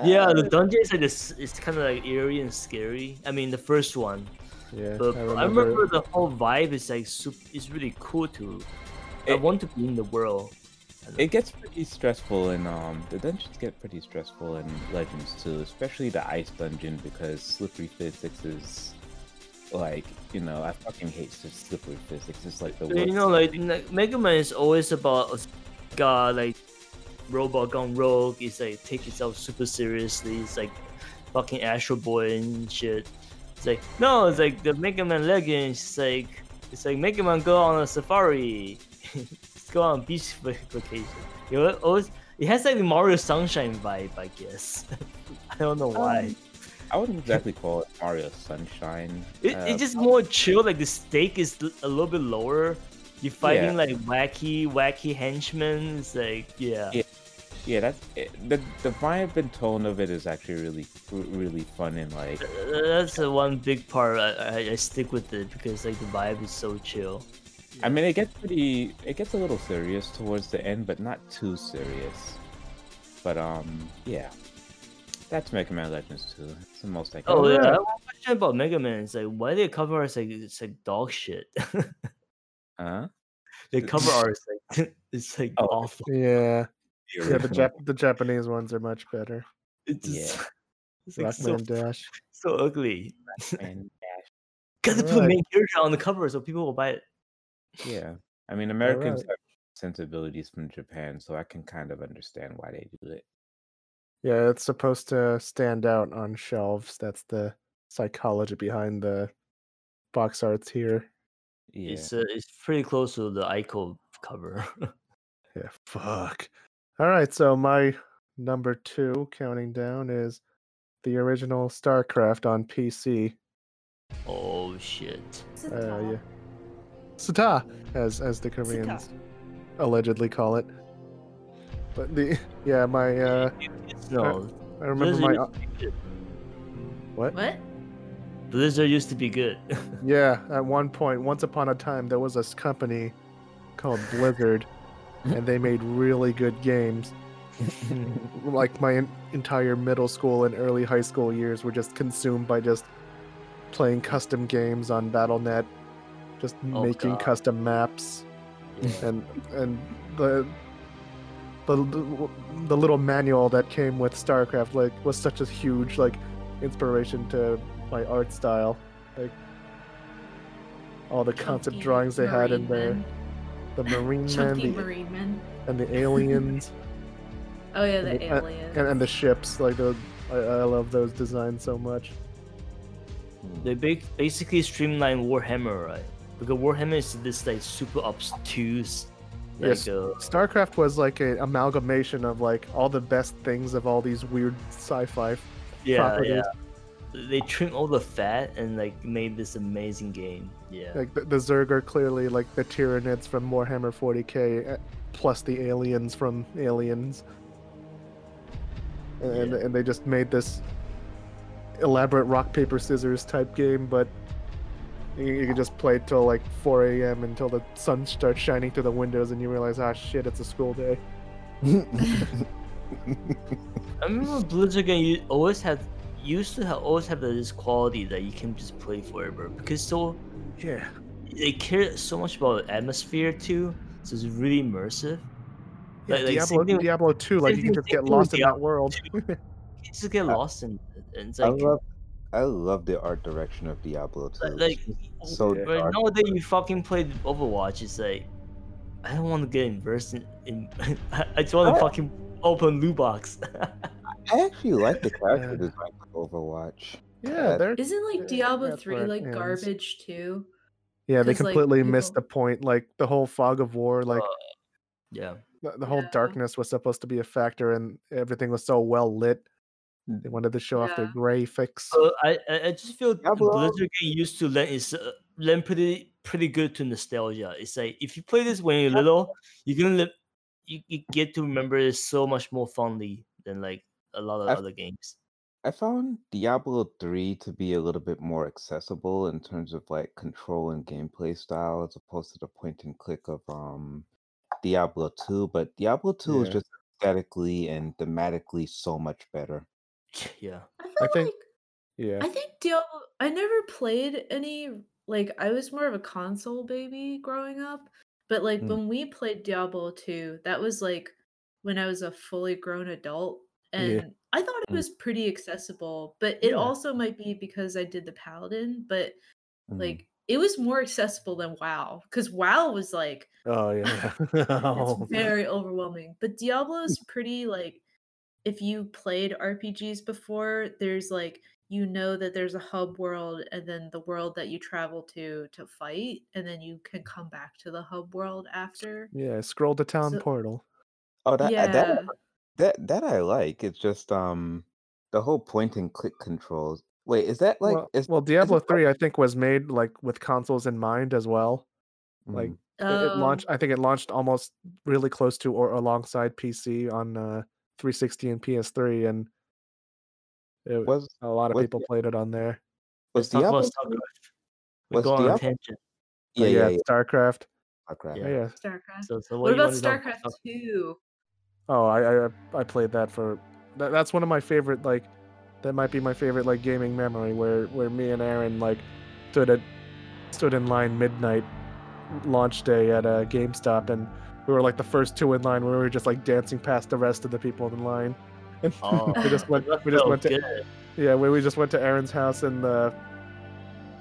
Yeah, Uh, the dungeon is like this. It's kind of like eerie and scary. I mean, the first one, Yeah, but I I remember. remember, the whole vibe is like super, It's really cool to. I want to be in the world. It gets pretty stressful and um the dungeons get pretty stressful in Legends too, especially the ice dungeon because slippery physics is like, you know, I fucking hate slippery physics. It's like the worst. you know, like, Mega Man is always about a guy like robot gone rogue. It's like take itself super seriously. It's like fucking Astro Boy and shit. It's like no, it's like the Mega Man Legends. It's like it's like Mega Man go on a safari. Let's go on beach vacation. You know, always it has like the Mario Sunshine vibe, I guess. I don't know why. Um, I wouldn't exactly call it Mario Sunshine. It, uh, it's just more chill. Like the stake is a little bit lower. You're fighting Yeah. like wacky, wacky henchmen. It's like yeah, Yeah. Yeah, that's it, the the vibe and tone of it is actually really really fun and like that's the one big part. I, I, I stick with it because like the vibe is so chill. I mean it gets pretty it gets a little serious towards the end, but not too serious. But um yeah. That's Mega Man Legends 2. It's the most I can Oh yeah, yeah. I have one question about Mega Man. It's like why they cover us like it's like dog shit. Huh? the cover art is like it's like Oh. awful. Yeah, yeah. The. Jap- the Japanese ones are much better. It's just it's like so, Rockman Dash. so ugly. and Dash. Gotta put Alright. main character on the cover so people will buy it. Yeah. I mean, Americans Alright. have sensibilities from Japan, so I can kind of understand why they do it. Yeah, it's supposed to stand out on shelves. That's the psychology behind the box arts here. Yeah. It's uh, it's pretty close to the Ico cover. Yeah, fuck. All right, so my number two counting down is the original StarCraft on PC. oh shit. Uh, yeah. Sata, as as the Koreans allegedly call it. But the yeah, my uh, No, I remember Blizzard my uh, to be good. what? What? Blizzard used to be good. Yeah, at one point, once upon a time, there was this company called Blizzard, and they made really good games. Like my entire middle school and early high school years were just consumed by just playing custom games on BattleNet, just Oh, making God. custom maps Yeah. and and the the the little manual that came with StarCraft like was such a huge like inspiration to my art style. Like all the concept drawings they had in there, men. The marine men the, marine men. and the aliens Oh yeah, and the the- uh, aliens. and, and the ships. Like those, I, I love those designs so much. They big, basically streamline Warhammer, right? Because Warhammer is this like super obtuse. Like, Yes. uh, StarCraft was like an amalgamation of like all the best things of all these weird sci-fi yeah, properties. yeah. They trimmed all the fat and like made this amazing game. Yeah. Like the, the Zerg are clearly like the Tyranids from Warhammer 40k, eh, plus the aliens from Aliens, and Yeah. and they just made this elaborate rock paper scissors type game, but you, you can just play till like 4 a.m. until the sun starts shining through the windows, and you realize, ah, shit, it's a school day. I remember Blizzard game you always had used to have always have this quality that you can just play forever because so Yeah, they care so much about atmosphere too, so it's really immersive. yeah Like- like, Diablo, same thing- Diablo 2, like you can just get lost in that world. You just get lost in it. and it's I love, I love the art direction of Diablo 2. Like, like so Yeah. right dark. nowadays you fucking played Overwatch, it's like I don't want to get immersed in. in I I just want to fucking open loot box. I actually like the character design of Overwatch. yeah, they're Isn't like Yeah, Diablo that's 3 like ends. garbage too? yeah, they 'cause, like, completely missed the point. Like the whole fog of war, like. yeah, the, the whole Yeah. darkness was supposed to be a factor and everything was so well lit they wanted to show off their Yeah. graphics so I I I just feel the Diablo- Blizzard game used to lend is uh, lend pretty pretty good to nostalgia. It's like if you play this when you're little, you're gonna live, you, you get to remember it so much more fondly than like a lot of I've- other games. I found Diablo 3 to be a little bit more accessible in terms of like control and gameplay style as opposed to the point and click of um Diablo 2, but Diablo 2 is Yeah. just aesthetically and thematically so much better. Yeah. I feel I think- like yeah I think Diablo. I never played any. Like I was more of a console baby growing up, but like Mm. when we played Diablo 2, that was like when I was a fully grown adult, and Yeah. I thought it Mm. was pretty accessible. But it Yeah. also might be because I did the paladin, but Mm. like it was more accessible than WoW because WoW was like oh yeah it's very overwhelming. But Diablo's pretty like if you played RPGs before, there's like you know that there's a hub world and then the world that you travel to to fight and then you can come back to the hub world after. yeah scroll to town So- portal Oh, that, yeah. that that that I like. It's just um the whole point and click controls. Wait, is that like well, is well diablo it 3 i think was made like with consoles in mind as well like Mm. it, it Oh, launched i think it launched almost really close to or alongside pc on uh 360 and ps3 and it, was a lot of was people Di- played it on there was Let's talk Diablo about 3 StarCraft. Was go on a Diablo- tangent. But yeah, yeah, yeah, starcraft Starcraft. Yeah. yeah, yeah. StarCraft. So, so What, what, about want to talk StarCraft about? 2? Oh, I I, I played that for that, that's one of my favorite like that might be my favorite like gaming memory where where me and Aaron like stood at stood in line midnight launch day at a GameStop and we were like the first two in line where we were just like dancing past the rest of the people in line. And Oh, we just went we just felt went to good. yeah, we, we just went to Aaron's house and uh,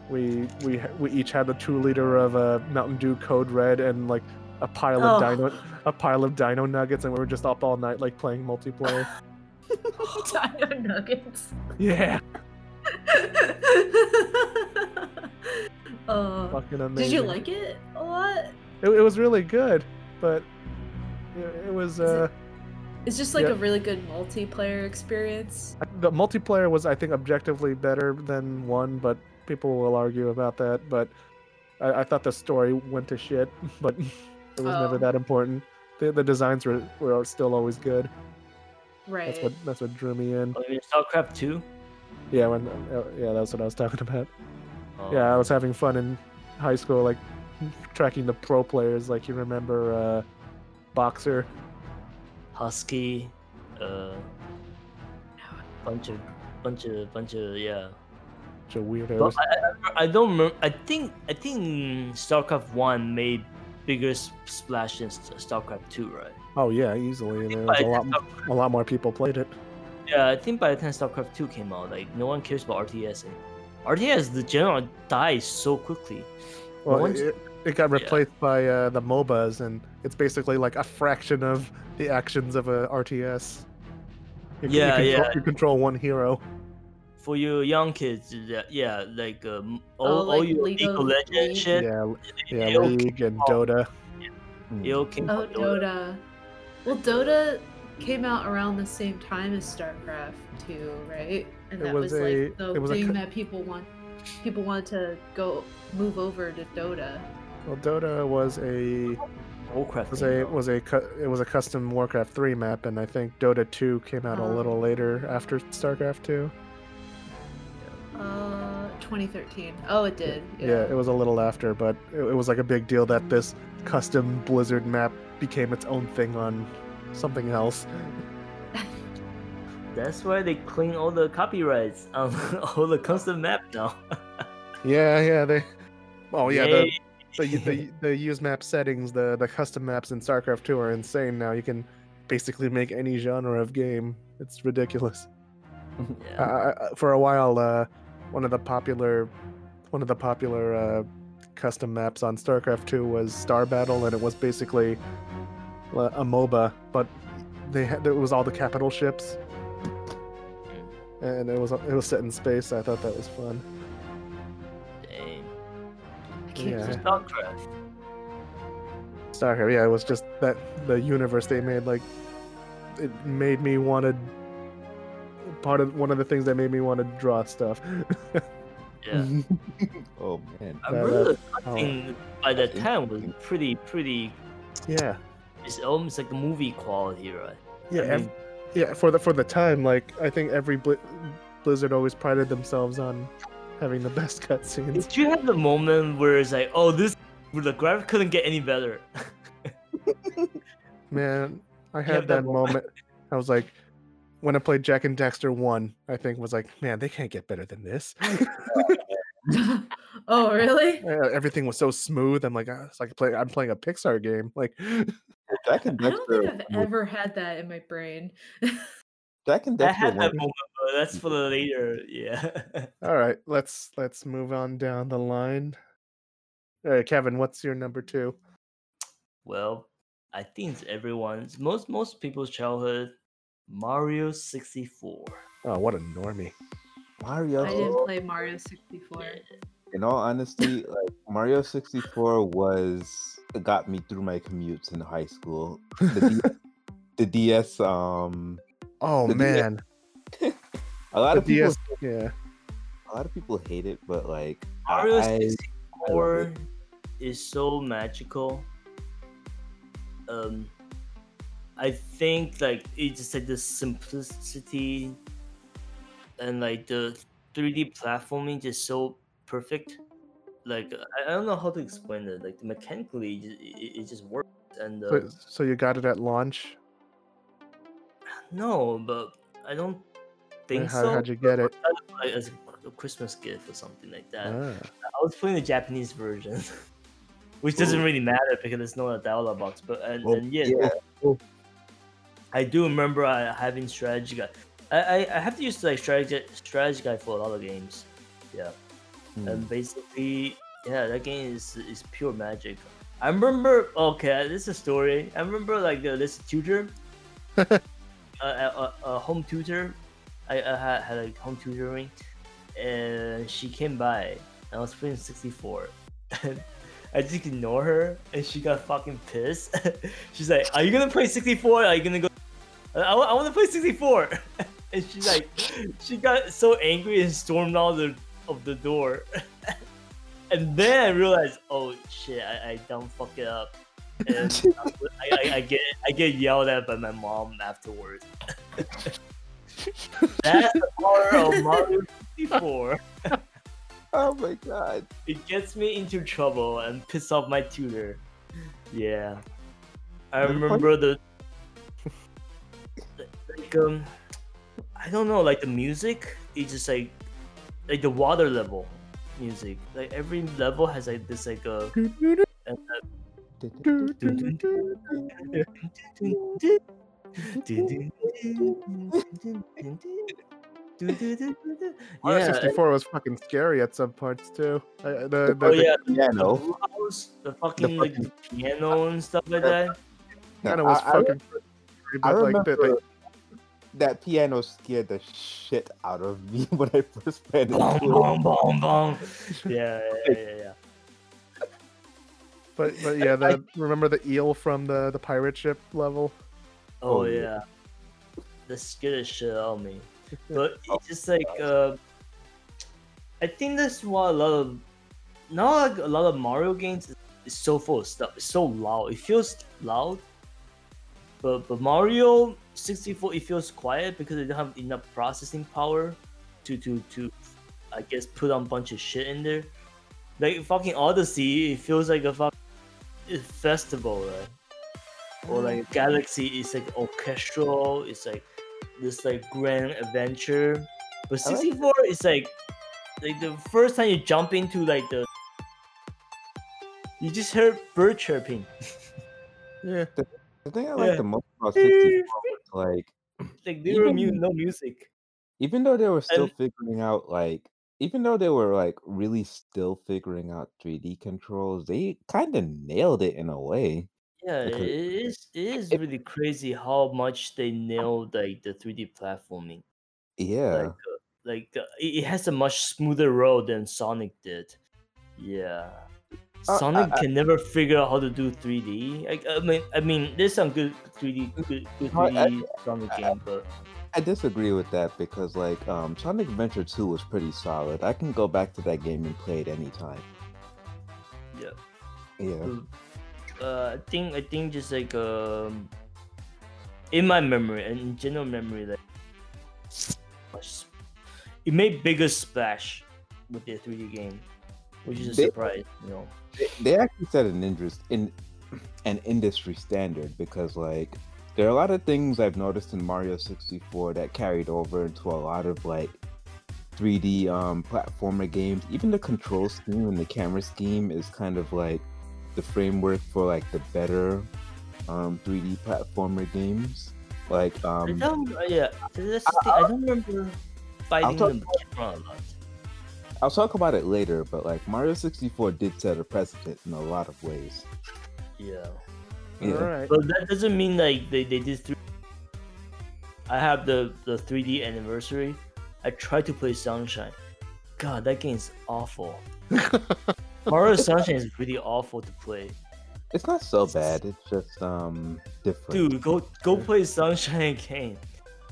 we we we each had the two liter of uh, Mountain Dew Code Red and like a pile of Oh. dino a pile of dino nuggets and we were just up all night like playing multiplayer. Dino Nuggets. yeah, uh, fucking amazing. did you like it a lot? It, it was really good, but it, it was uh It's just like Yeah. a really good multiplayer experience. the multiplayer was I think objectively better than one, but people will argue about that. But I, I thought the story went to shit, but it was never Oh. that important. The, the designs were, were still always good. Right. That's what that's what drew me in. Oh, you StarCraft 2? Yeah, when uh, yeah, that's what I was talking about. Oh, Yeah, I was having fun in high school, like tracking the pro players. Like you remember uh, Boxer? Husky, uh, bunch of, bunch of, bunch of, yeah. bunch of weirdos. But I, I, I don't remember. I think I think StarCraft One made bigger splash than StarCraft Two, right? oh yeah, easily. There was a lot, a lot more people played it. Yeah, I think by the time StarCraft Two came out, like no one cares about RTS anymore. RTS, the general dies so quickly. Well, Once- it, it got yeah. replaced by uh, the MOBAs, and it's basically like a fraction of the actions of a RTS. You, c- you Yeah, control, yeah. You control one hero. For you young kids, yeah, yeah like um, all, Oh, all like your League League of of Legends League. shit, Yeah, yeah, it all League and Dota. it all came Oh, Dota. Dota. Well, Dota came out around the same time as StarCraft 2, right? And It that was was, a- like the it was a thing co- that people want. People wanted to go move over to Dota. Well, Dota was a Warcraft was came a out. was a it was a custom Warcraft three map, and I think Dota two came out a Oh. little later after StarCraft two. Uh, 2013. Oh, it did. Yeah. it was a little after, but it, it was like a big deal that this custom Blizzard map became its own thing on something else. That's why they clean all the copyrights on all the custom map now. Yeah, yeah, they. Oh yeah, the, the the the use map settings, the the custom maps in StarCraft two are insane. Now you can basically make any genre of game. It's ridiculous. yeah. Uh, for a while, uh, one of the popular, one of the popular uh, custom maps on StarCraft Two was Star Battle, and it was basically a MOBA, but they had it was all the capital ships, and it was it was set in space. I thought that was fun. Dang. I can't Yeah. StarCraft. StarCraft, yeah, it was just that the universe they made, like, it made me want to. Part of one of the things that made me want to draw stuff. Yeah. oh man. I Yeah, remember the oh. by that time was pretty, pretty. yeah, It's almost like a movie quality, right? yeah, I ev- mean, yeah. For the for the time, like I think every Bli- Blizzard always prided themselves on having the best cutscenes. did you have the moment where it's like, oh, this the graphic couldn't get any better? Man, I have had that that moment. moment. I was like, when I played Jak and Daxter one, I think was like, man, they can't get better than this. oh, really? Uh, Everything was so smooth. I'm like, ah, it's like play, I'm playing a Pixar game. Like, Jak and I don't think I've ever had that in my brain. Jak and I Daxter. had that one- moment, but that's for the later. Yeah. all right, let's let's move on down the line. All right, Kevin, what's your number two? well, I think it's everyone's most most people's childhood. Mario 64. Oh, what a normie. Mario. I didn't play Mario 64. In all honesty, like Mario 64 was it got me through my commutes in high school. The, D- the DS, um, Oh The DS man, a lot the of people, DS. Yeah, a lot of people hate it, but like Mario I, 64 is so magical. Um, I think like it's just like the simplicity and like the 3D platforming just so perfect. Like I, I don't know how to explain it. Like mechanically, it, just- it, it just works. And uh, so, so you got it at launch. no, but I don't think How, so. How'd you get it? Like, as a Christmas gift or something like that. Ah, I was playing the Japanese version, which doesn't Ooh. really matter because it's not a dialogue box. But and, and yeah, yeah. I do remember uh, having strategy guide. I, I I have to use like strategy strategy guide for a lot of games. Yeah, Hmm. and basically, yeah, that game is is pure magic. I remember. Okay, this is a story. I remember like uh, this tutor, a, a, a, a home tutor. I, I had, had a home tutoring, and she came by. And I was playing 64. I just ignore her, and she got fucking pissed. She's like, "Are you gonna play 64? Are you gonna go?" I, want to play 64. and she's like, she got so angry and stormed out of the of the door. and then I realized, oh shit, I, I don't fuck it up. And I, I, I get I get yelled at by my mom afterwards. That's the power of Mario 64. oh my god. It gets me into trouble and piss off my tutor. Yeah. I remember the like um I don't know, like the music, it just like like the water level music. Like every level has like this like a. and Mario yeah, 64 was fucking scary at some parts too. Uh, the, the, oh the yeah, Piano. the house, the fucking like fucking- piano and stuff like that. piano was I- I fucking. I but, like, remember the- the- that piano scared the shit out of me when I first played into Boom, it. boom, boom, boom. Yeah, yeah, yeah, yeah. but but yeah, the, remember the eel from the the pirate ship level? Oh Oh, yeah. yeah, that scared the shit out of me. But it's just like uh, I think that's why a lot of not like a lot of Mario games is, is so full of stuff. It's so loud. It feels loud. But but Mario 64 it feels quiet because they don't have enough processing power to to to I guess put on a bunch of shit in there. Like fucking Odyssey, it feels like a fuck a festival, right? or mm. like Galaxy is like orchestral. It's like this like grand adventure. But I like 64 is like like the first time you jump into like the you just heard bird chirping. Yeah. The thing I like Yeah. the most about 64 was like like there were Even- no music. even though they were still And- figuring out like even though they were like really still figuring out 3D controls, they kind of nailed it in a way. Yeah, it is it is it- really crazy how much they nailed like the 3D platforming. Yeah. Like uh, like uh, it, it has a much smoother road than Sonic did. Yeah. Uh, Sonic I- I- can never figure out how to do 3D. Like, I mean, I mean, there's some good 3D, good, good 3D Sonic I- game, but I disagree with that because like um Sonic Adventure 2 was pretty solid. I can go back to that game and play it anytime. yeah. Yeah. Uh, I think I think just like um, in my memory and in general memory, like it made bigger splash with their 3D game, which is a They- surprise, you know. They, they actually set an interest in an industry standard because like there are a lot of things I've noticed in Mario 64 that carried over into a lot of like 3D um platformer games. Even the control scheme and the camera scheme is kind of like the framework for like the better um 3D platformer games. Like I um don't, uh, yeah, the thing, I don't remember fighting talk the camera a lot. I'll talk about it later, but like Mario 64 did set a precedent in a lot of ways. Yeah. Yeah. All right. But that doesn't mean like they, they did three. I have the the 3D anniversary. I tried to play Sunshine. God, that game is awful. Mario Sunshine is really awful to play. It's not so bad. It's just um different. Dude, go go play Sunshine again.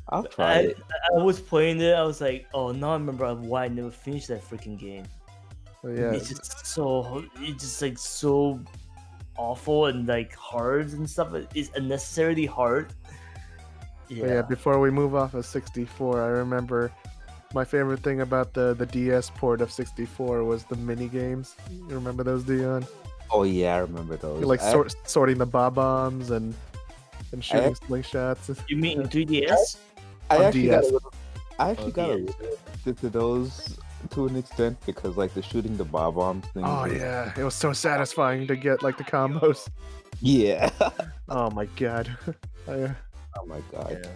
I'll try I, it. I was playing it. I was like, oh, now I remember why I never finished that freaking game. Oh, so, yeah. It's just so it's just like so awful and like hard and stuff. It's unnecessarily hard. But yeah, before we move off of 64, I remember my favorite thing about the, the DS port of 64 was the mini games. You remember those, Dion? Oh yeah, I remember those. You like I- sort, sorting the Bob-ombs and and shooting slingshots. You mean in 3DS? I on actually got a DS. little, I actually got a DS. addicted to those to an extent because like the shooting the Bob-ombs thing. Oh was- yeah, it was so satisfying to get like the combos. Yeah. Oh my god. I- uh, oh my god. Yeah.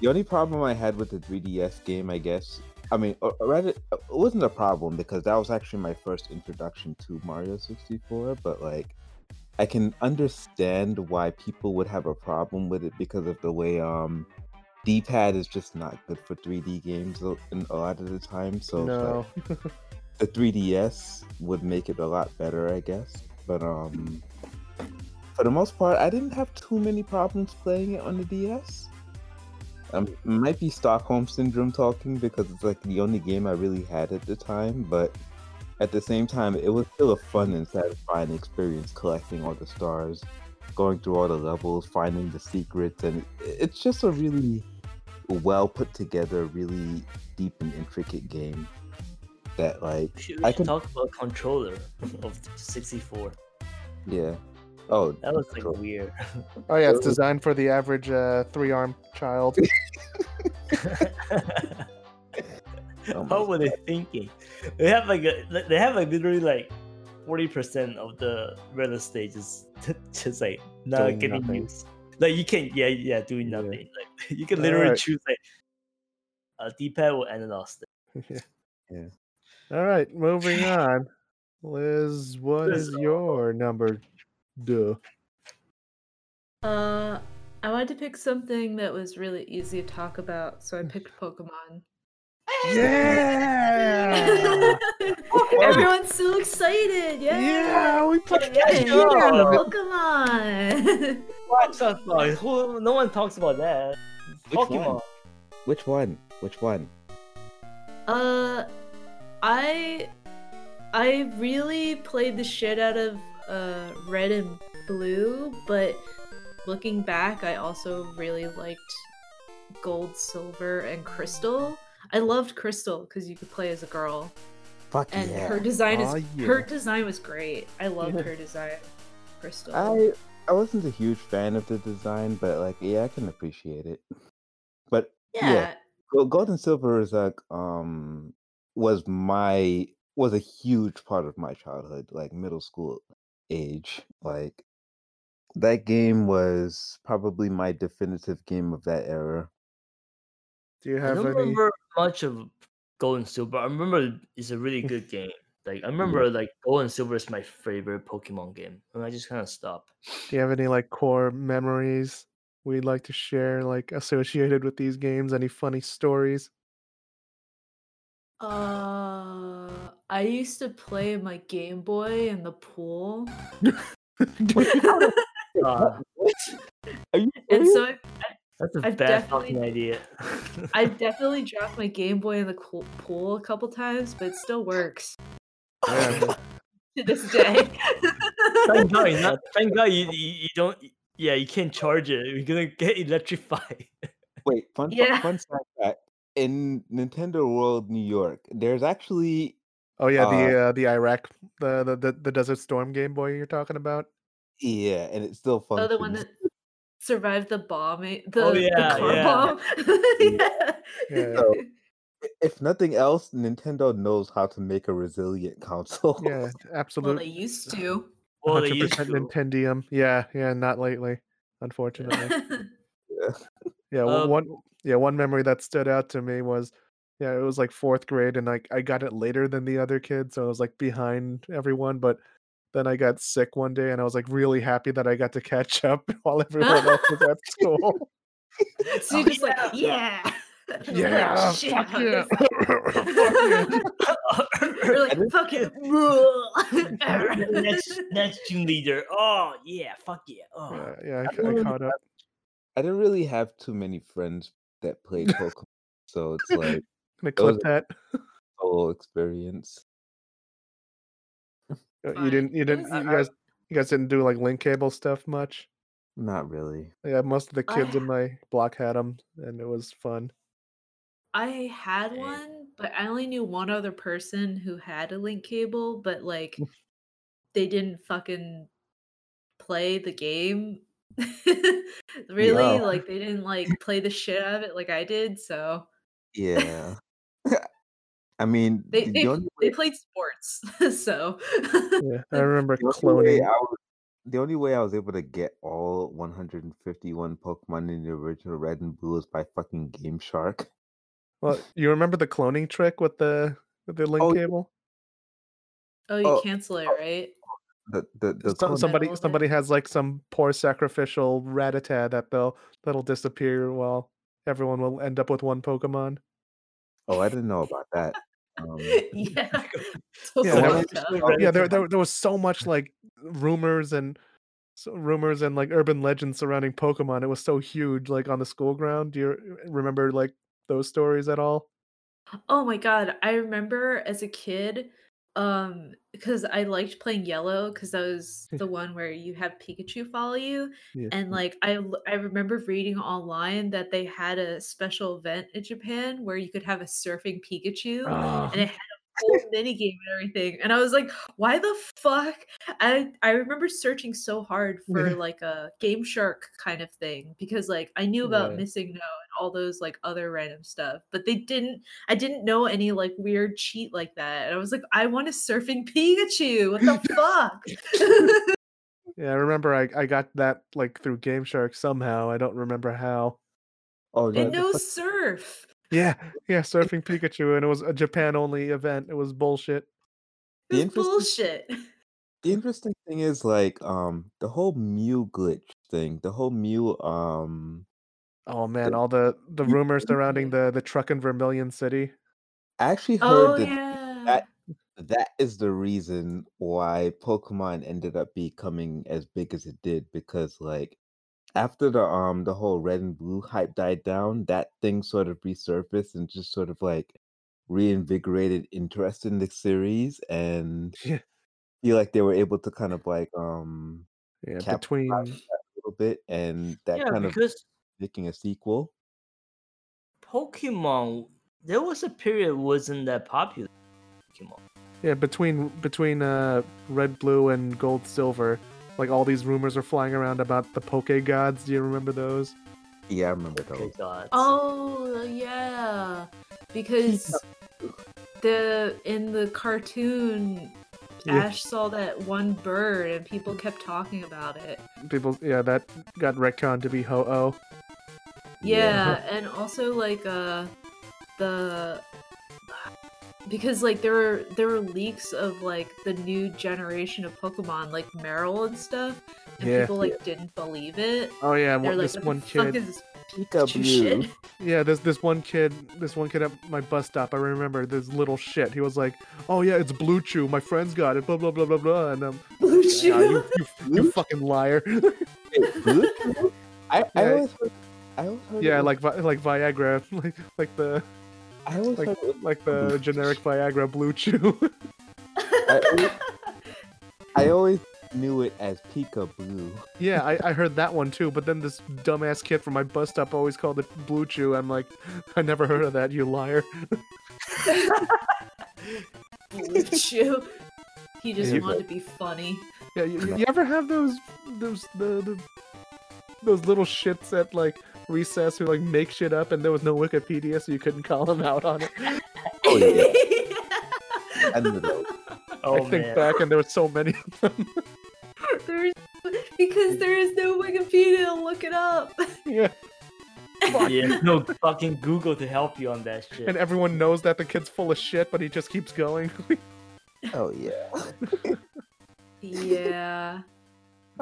The only problem I had with the 3DS game, I guess, I mean, or, or rather, it wasn't a problem because that was actually my first introduction to Mario 64. But like, I can understand why people would have a problem with it because of the way um, D-pad is just not good for 3D games a in a lot of the time. So like, no. the 3DS would make it a lot better, I guess. But um, for the most part, I didn't have too many problems playing it on the DS. Um, it might be Stockholm syndrome talking because it's like the only game I really had at the time. But at the same time, it was still a fun and satisfying experience collecting all the stars, going through all the levels, finding the secrets, and it's just a really well put together, really deep and intricate game. That like We should, we I can- talk about controller of 64. Yeah. Oh, That was like weird. Oh yeah, it's designed for the average uh, three-armed child. Oh my How were they thinking? They have like a, they have like literally like forty percent of the real estate just just like not Doing getting nothing. used. Like you can yeah yeah doing Yeah. nothing. Like you can literally Alright. choose like a D-pad or analog stick. yeah All right, moving on. Liz, what Liz, is uh, your number? Duh. Uh, I wanted to pick something that was really easy to talk about, so I picked Pokemon. Yeah! Everyone's so excited! Yeah! yeah, we played Yeah, that yeah. shit out of. Pokemon! What the fuck? Who, no one talks about that. Which one? Pokemon. Which one? Which one? uh, I I really played the shit out of uh Red and Blue, but looking back, I also really liked Gold, Silver, and Crystal. I loved Crystal because you could play as a girl. Fuck and yeah. her design is Aw, her design was great. I loved Yeah. her design, Crystal. I I wasn't a huge fan of the design, but like yeah, I can appreciate it. But yeah, yeah. Gold and Silver is like um was my was a huge part of my childhood, like middle school age. Like that game was probably my definitive game of that era. Do you I have don't any? remember much of Gold and Silver. I remember it's a really good game. Like I remember like Gold and Silver is my favorite Pokemon game. And I just kind of stopped. Do you have any like core memories we'd like to share, like associated with these games? Any funny stories? Uh, I used to play my Game Boy in the pool, Uh, Are you and so I, that's a I've bad fucking idea. I've definitely dropped my Game Boy in the pool a couple times, but it still works to this day. thank God, you're not, thank God you, you, you don't. Yeah, you can't charge it. You're gonna get electrified. Wait, fun Yeah. fun fact that in Nintendo World New York, there's actually Oh yeah, Uh, the uh, the Iraq, the, the the the Desert Storm Game Boy you're talking about. yeah, and it still oh, the one that survived the bombing, the, Oh, the car yeah. bomb. yeah. Yeah. So, if nothing else, Nintendo knows how to make a resilient console. Yeah, well, they used to. Well, they hundred used to. Nintendium. Yeah, yeah, not lately, unfortunately. Yeah, one- Um, one yeah, one memory that stood out to me was yeah, it was like fourth grade and like I got it later than the other kids, so I was like behind everyone, but then I got sick one day and I was like really happy that I got to catch up while everyone else was at school. so you're just like, yeah. yeah, Like, shit, fuck how yeah. this- We're like, fuck it. next next team leader. Oh yeah, fuck yeah. Oh. Yeah, yeah, I, I ca- I caught up. I didn't really have too many friends that played Pokemon, so it's like Gonna clip that. a whole experience. Uh, You didn't. You didn't. You guys. You guys didn't do like link cable stuff much. Not really. Yeah, most of the I kids in my block had them, and it was fun. I had Dang. one, but I only knew one other person who had a link cable, but like they didn't fucking play the game. really? Oh. Like they didn't like play the shit out of it like I did, so Yeah. I mean, they the they, only they way, played sports. so Yeah, I remember the only cloning. I was, the only way I was able to get all 151 Pokemon in the original Red and Blue is by fucking Game Shark. Well, you remember the cloning trick with the with the link Oh, cable? Oh, you Oh, cancel it, oh. right? The the the So, clone- somebody somebody has like some poor sacrificial Rattata that they'll that'll disappear while everyone will end up with one Pokemon. Oh, I didn't know about that. Um, yeah. So Yeah, there was- yeah, there, there there was so much like rumors and so rumors and like urban legends surrounding Pokemon. It was so huge, like on the school ground. Do you remember like those stories at all? Oh my god, I remember as a kid, um, because I liked playing Yellow because that was the one where you have Pikachu follow you, Yeah. and like i i remember reading online that they had a special event in Japan where you could have a surfing Pikachu, Oh, and it had whole mini game and everything. And I was like, why the fuck? I I remember searching so hard for Yeah. like a Game Shark kind of thing because like I knew about Yeah. Missing No and all those like other random stuff, but they didn't. I didn't know any like weird cheat like that. And I was like, I want a surfing Pikachu. What the fuck? Yeah, I remember I, I got that like through Game Shark somehow. I don't remember how. Oh, no, and no fu- surf. Yeah, yeah, surfing Pikachu, and it was a Japan only event. It was bullshit. It The was interesting- bullshit. The interesting thing is like um the whole Mew glitch thing, the whole Mew um Oh man, all the the rumors surrounding the the truck in Vermilion City. I actually heard Oh that yeah. that that is the reason why Pokemon ended up becoming as big as it did because like after the um the whole red and blue hype died down, that thing sort of resurfaced and just sort of like reinvigorated interest in the series and Yeah. feel like they were able to kind of like um Yeah, between that a little bit and that yeah, kind of making a sequel. Pokemon, there was a period wasn't that popular. Pokemon. yeah between between uh red blue and gold silver, like all these rumors are flying around about the Poke Gods. Do you remember those? Yeah, I remember those. gods. Oh yeah, because the in the cartoon, Yeah. Ash saw that one bird and people kept talking about it. People, yeah, that got retconned to be Ho Oh. Yeah, and also like uh the because like there were there were leaks of like the new generation of Pokemon like Marill and stuff, and Yeah. people like didn't believe it. Oh yeah, They're one, like, this one the fuck kid. is this Pikachu shit? Yeah, there's this one kid, this one kid at my bus stop. I remember this little shit. He was like, "Oh yeah, it's Blue Chew. My friend's got it." Blah blah blah blah blah. And um, Blue "Ah, Chew. you, you, you fucking liar. Wait, Blue Chew? I, I Yeah. always heard, I always heard yeah, like like Viagra, like like the I always like heard it was like the Blue generic Viagra Blue Chew. I always, I always knew it as Pika Blue. yeah, I, I heard that one too. But then this dumbass kid from my bus stop always called it Blue Chew. I'm like, I never heard of that. You liar. Blue Chew. He just Yeah. wanted to be funny. Yeah, you, you ever have those those the, the those little shits at like recess who like make shit up and there was no Wikipedia so you couldn't call them out on it. Oh yeah, I knew those. oh I think man. back and there were so many of them. There's because there is no Wikipedia to look it up. yeah, yeah, no fucking Google to help you on that shit. and everyone knows that the kid's full of shit, but he just keeps going. Oh yeah. yeah.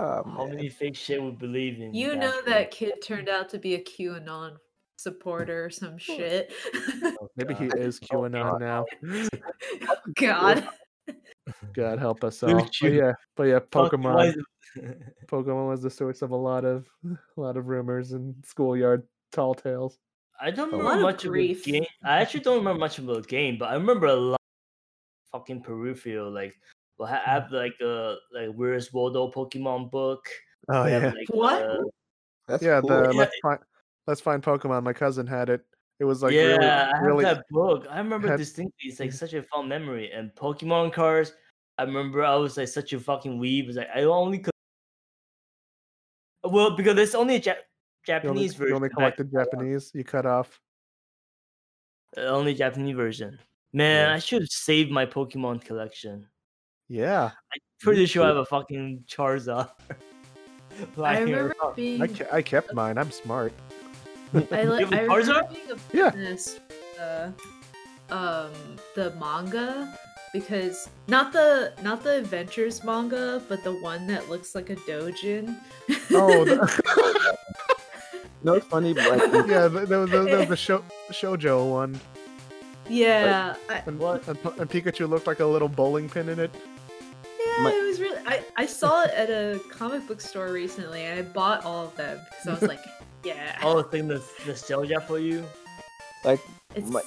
Oh, How man. many fake shit we believe in? You that know shit? that kid turned out to be a QAnon supporter or some shit. Oh, Maybe he God. is oh, QAnon now. God. God help us all. But yeah, but yeah, Pokemon. Pokemon was the source of a lot of a lot of rumors and schoolyard tall tales. I don't A remember much of the game. I actually don't remember much of the game, but I remember a lot of fucking peripheral. Like, well, I Hmm. have like a like Where's Waldo Pokemon book. Oh I have, yeah, like, What? uh, That's yeah. cool. The Yeah. let's find let's find Pokemon. My cousin had it. It was like yeah, really, I have really that book. I remember had- distinctly. It's like such a fun memory. And Pokemon cards. I remember I was like such a fucking weeb. It's like I only could. Well, because it's only a Jap- you only, Japanese you version. only back collected Japanese. You cut off. Uh, only Japanese version. Man, Yeah. I should have saved my Pokemon collection. Yeah, I'm Pretty sure I have a fucking Charizard. I remember around. being I, ke- I kept mine. I'm smart. I, li- You have a I remember Charizard? being Yeah. obsessed with the um the manga because not the not the adventures manga, but the one that looks like a dojin. Oh, the, No, it's funny, but like yeah. th- There was, there was the show, shojo one, yeah, I, and, What? and, and Pikachu looked like a little bowling pin in it. Yeah, My- it was really. I I saw it at a comic book store recently, and I bought all of them because I was like, yeah, Oh, thing the nostalgia for you. like it's my-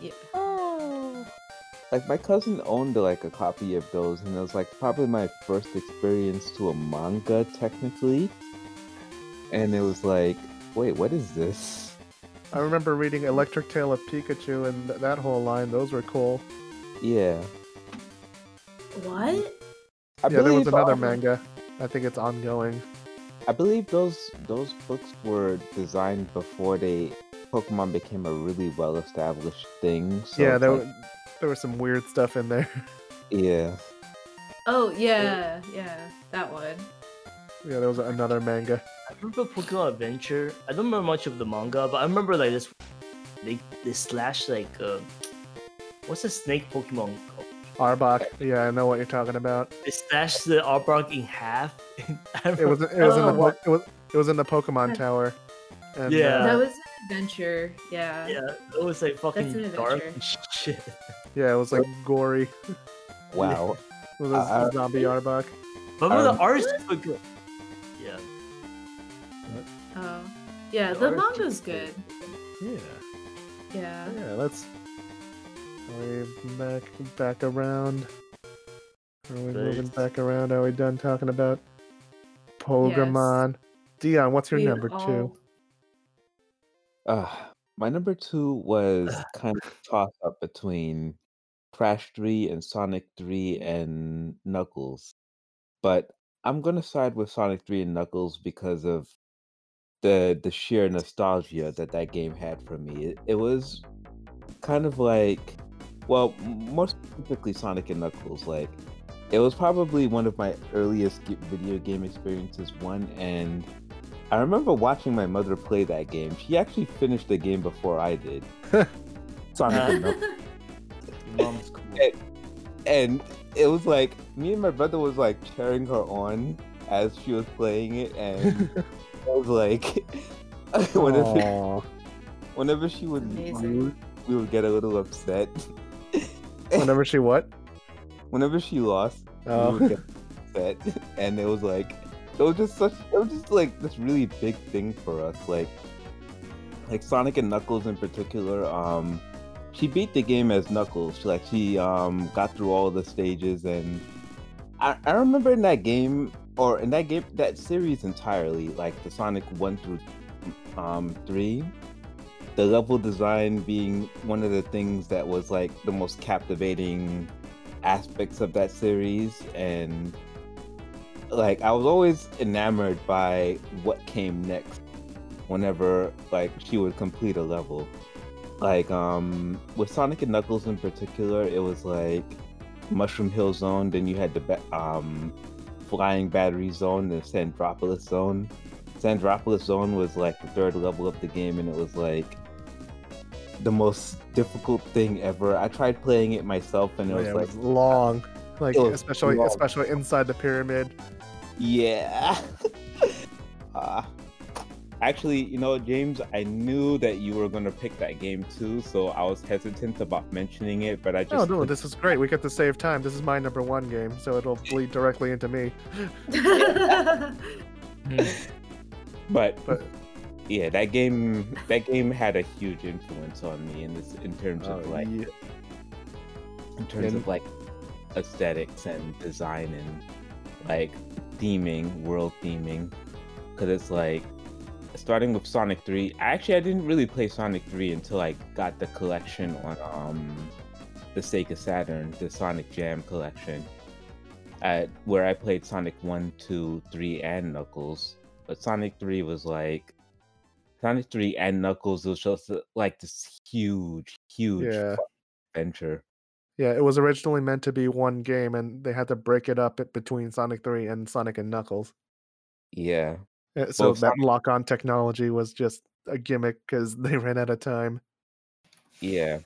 yeah. Oh. like my cousin owned like a copy of those and it was like probably my first experience to a manga technically and it was like wait what is this I remember reading Electric Tale of Pikachu and th- that whole line. Those were cool. Yeah. What? I yeah, there was another manga. I think it's ongoing. I believe those those books were designed before they Pokemon became a really well established thing. So yeah, there like- wa- there was some weird stuff in there. yeah. Oh yeah, yeah, that one. yeah, there was another manga. I remember Pokemon Adventure. I don't remember much of the manga, but I remember like this. They they slash like uh, what's the snake Pokemon called? Arbok. Yeah, I know what you're talking about. They slashed the Arbok in half. It was it was in the Oh. it was it was in the Pokemon Tower. And, Yeah. uh, that was an adventure. Yeah. yeah, it was like fucking an dark shit. yeah, it was like gory. Wow. It was a Uh, uh, zombie Arbok. But with the Um, art's good. Yeah, Oh. Yeah, The the manga's just good. Yeah, Yeah. yeah. Let's. Are we back back around? Are we moving back around? Are we done talking about Pokemon? Dion, what's your We number two? all- Uh, my number two was kind of toss up between Crash 3 and Sonic 3 and Knuckles. But I'm gonna side with Sonic 3 and Knuckles because of the the sheer nostalgia that that game had for me. It, it was kind of like, well, m- more specifically Sonic and Knuckles. Like, it was probably one of my earliest video game experiences. One, and I remember watching my mother play that game. She actually finished the game before I did. Sonic and Knuckles mom's cool. Hey. and it was like me and my brother was like cheering her on as she was playing it and I was like whenever, Aw. whenever she would Amazing. lose we would get a little upset Whenever she what? whenever she lost Oh. we would get upset and it was like it was just such it was just like this really big thing for us like like Sonic and Knuckles in particular um she beat the game as Knuckles She, like she um got through all the stages and I, I remember in that game or in that game that series entirely like the Sonic 1 through um 3 the level design being one of the things that was like the most captivating aspects of that series. And like I was always enamored by what came next whenever like she would complete a level. Like um with Sonic and Knuckles in particular it was like Mushroom Hill Zone then you had the ba- um Flying Battery Zone the Sandopolis Zone. Sandopolis Zone was like the third level of the game and it was like the most difficult thing ever I tried playing it myself and it Oh, was yeah, like it was long. Like It was especially long. especially inside the pyramid. Yeah. uh, actually, you know, James, I knew that you were gonna pick that game too, so I was hesitant about mentioning it, but I just Oh no, this is great. We get to save time. This is my number one game, so it'll bleed directly into me. but But yeah, that game that game had a huge influence on me in this in terms of uh, like yeah, in terms of like aesthetics and design and like theming, world theming, because it's like starting with Sonic 3. Actually, I didn't really play Sonic 3 until I got the collection on um the Sega Saturn, the Sonic Jam collection, at where I played Sonic 1, 2, 3, and Knuckles. But Sonic 3 was like Sonic 3 and Knuckles was just uh, like this huge, huge Yeah. adventure. yeah, it was originally meant to be one game, and they had to break it up between Sonic Three and Sonic and Knuckles. Yeah. Uh, So Well, that Sonic- lock-on technology was just a gimmick because they ran out of time. Yeah.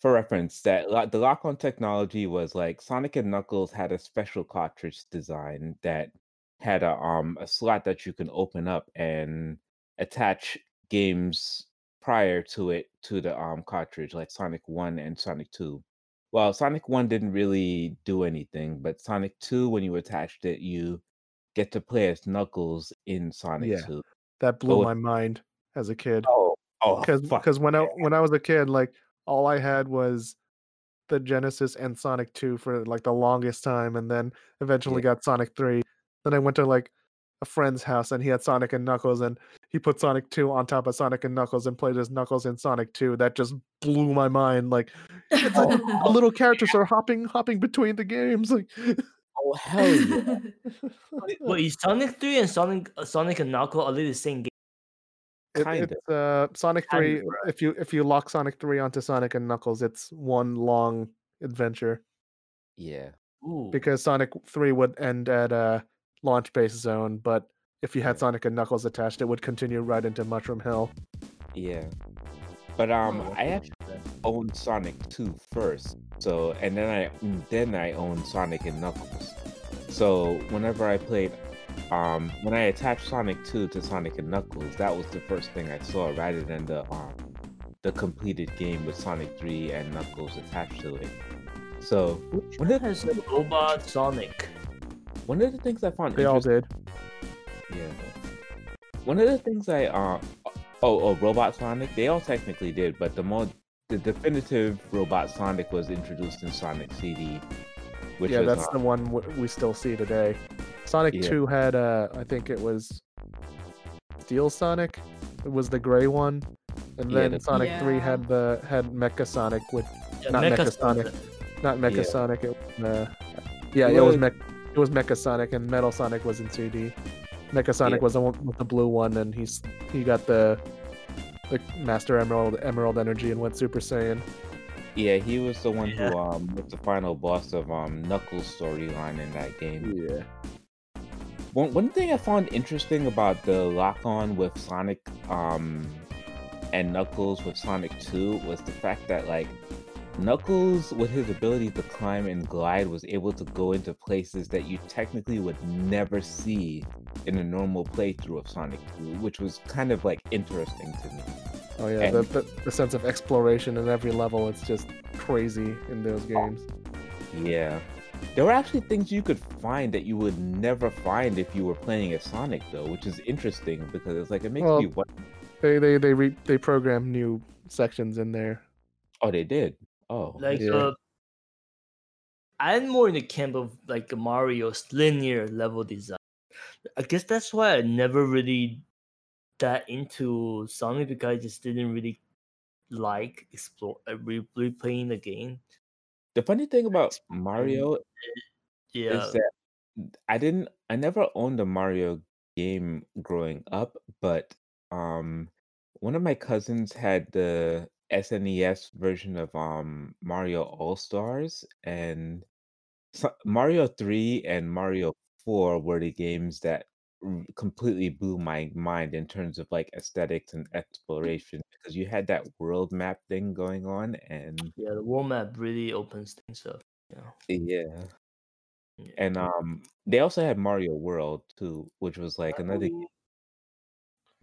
For reference, that the lock-on technology was like Sonic and Knuckles had a special cartridge design that had a um a slot that you can open up and attach games prior to it to the um cartridge, like Sonic 1 and Sonic 2. Well, Sonic 1 didn't really do anything, but Sonic 2, when you attached it, you get to play as Knuckles in Sonic Yeah. 2. That blew my mind as a kid. Oh, oh, Because when I when I was a kid, like all I had was the Genesis and Sonic Two for like the longest time, and then eventually got Sonic Three. Then I went to like a friend's house and he had Sonic and Knuckles and he put Sonic 2 on top of Sonic and Knuckles and played as Knuckles in Sonic 2. That just blew my mind. Like it's like the little characters are hopping hopping between the games. Like Oh hell yeah! Wait, wait, is Sonic 3 and Sonic uh, Sonic and Knuckles are they the same game? it, Kinda. it's uh Sonic Kinda, 3 if you if you lock Sonic 3 onto Sonic and Knuckles, it's one long adventure Yeah. Ooh. because Sonic 3 would end at uh launch base zone, but if you had Sonic and Knuckles attached, it would continue right into Mushroom Hill. Yeah. But um, Oh, I actually owned Sonic 2 first. So and then I then I owned Sonic and Knuckles. So whenever I played um when I attached Sonic 2 to Sonic and Knuckles, that was the first thing I saw rather than the um the completed game with Sonic 3 and Knuckles attached to it. So Which When one did- has Robot Sonic? One of the things I found They all did. Yeah. One of the things I uh oh oh Robot Sonic they all technically did, but the more the definitive Robot Sonic was introduced in Sonic CD, which yeah, that's uh, the one w- we still see today. Sonic Yeah. 2 had uh I think it was Steel Sonic. It was the gray one. And Yeah, then the- Sonic 3 had the had Mecha Sonic with Yeah, Not Mecha Mecha Sonic. Sonic. not Mecha Yeah. Sonic, it was uh, yeah, It it was was- Mech it was Mecha Sonic and Metal Sonic was in CD. Mecha Sonic Yeah. was the one with the blue one and he's he got the the Master Emerald Emerald energy and went Super Saiyan. yeah he was the one Yeah. who um was the final boss of um Knuckles storyline in that game. Yeah. One one thing I found interesting about the lock on with Sonic um and Knuckles with Sonic 2 was the fact that like Knuckles with his ability to climb and glide was able to go into places that you technically would never see in a normal playthrough of Sonic 2, which was kind of like interesting to me. Oh yeah, the, And- the, the sense of exploration in every level, it's just crazy in those games. Yeah. There were actually things you could find that you would never find if you were playing as Sonic though, which is interesting because it's like it makes Well- me wonder They they they re, they program new sections in there. Oh they did. Oh Like Yeah. uh, I'm more in the camp of like Mario's linear level design. I guess that's why I never really got into Sonic because I just didn't really like explore uh, re- replaying the game. the funny thing about Mario Yeah, is that I didn't I never owned a Mario game growing up, but um one of my cousins had the SNES version of um Mario All Stars and so- Mario 3 and Mario 4 were the games that r- completely blew my mind in terms of like aesthetics and exploration because you had that world map thing going on and yeah. The world map really opens things up. Yeah, yeah Yeah. and um they also had Mario World too which was like another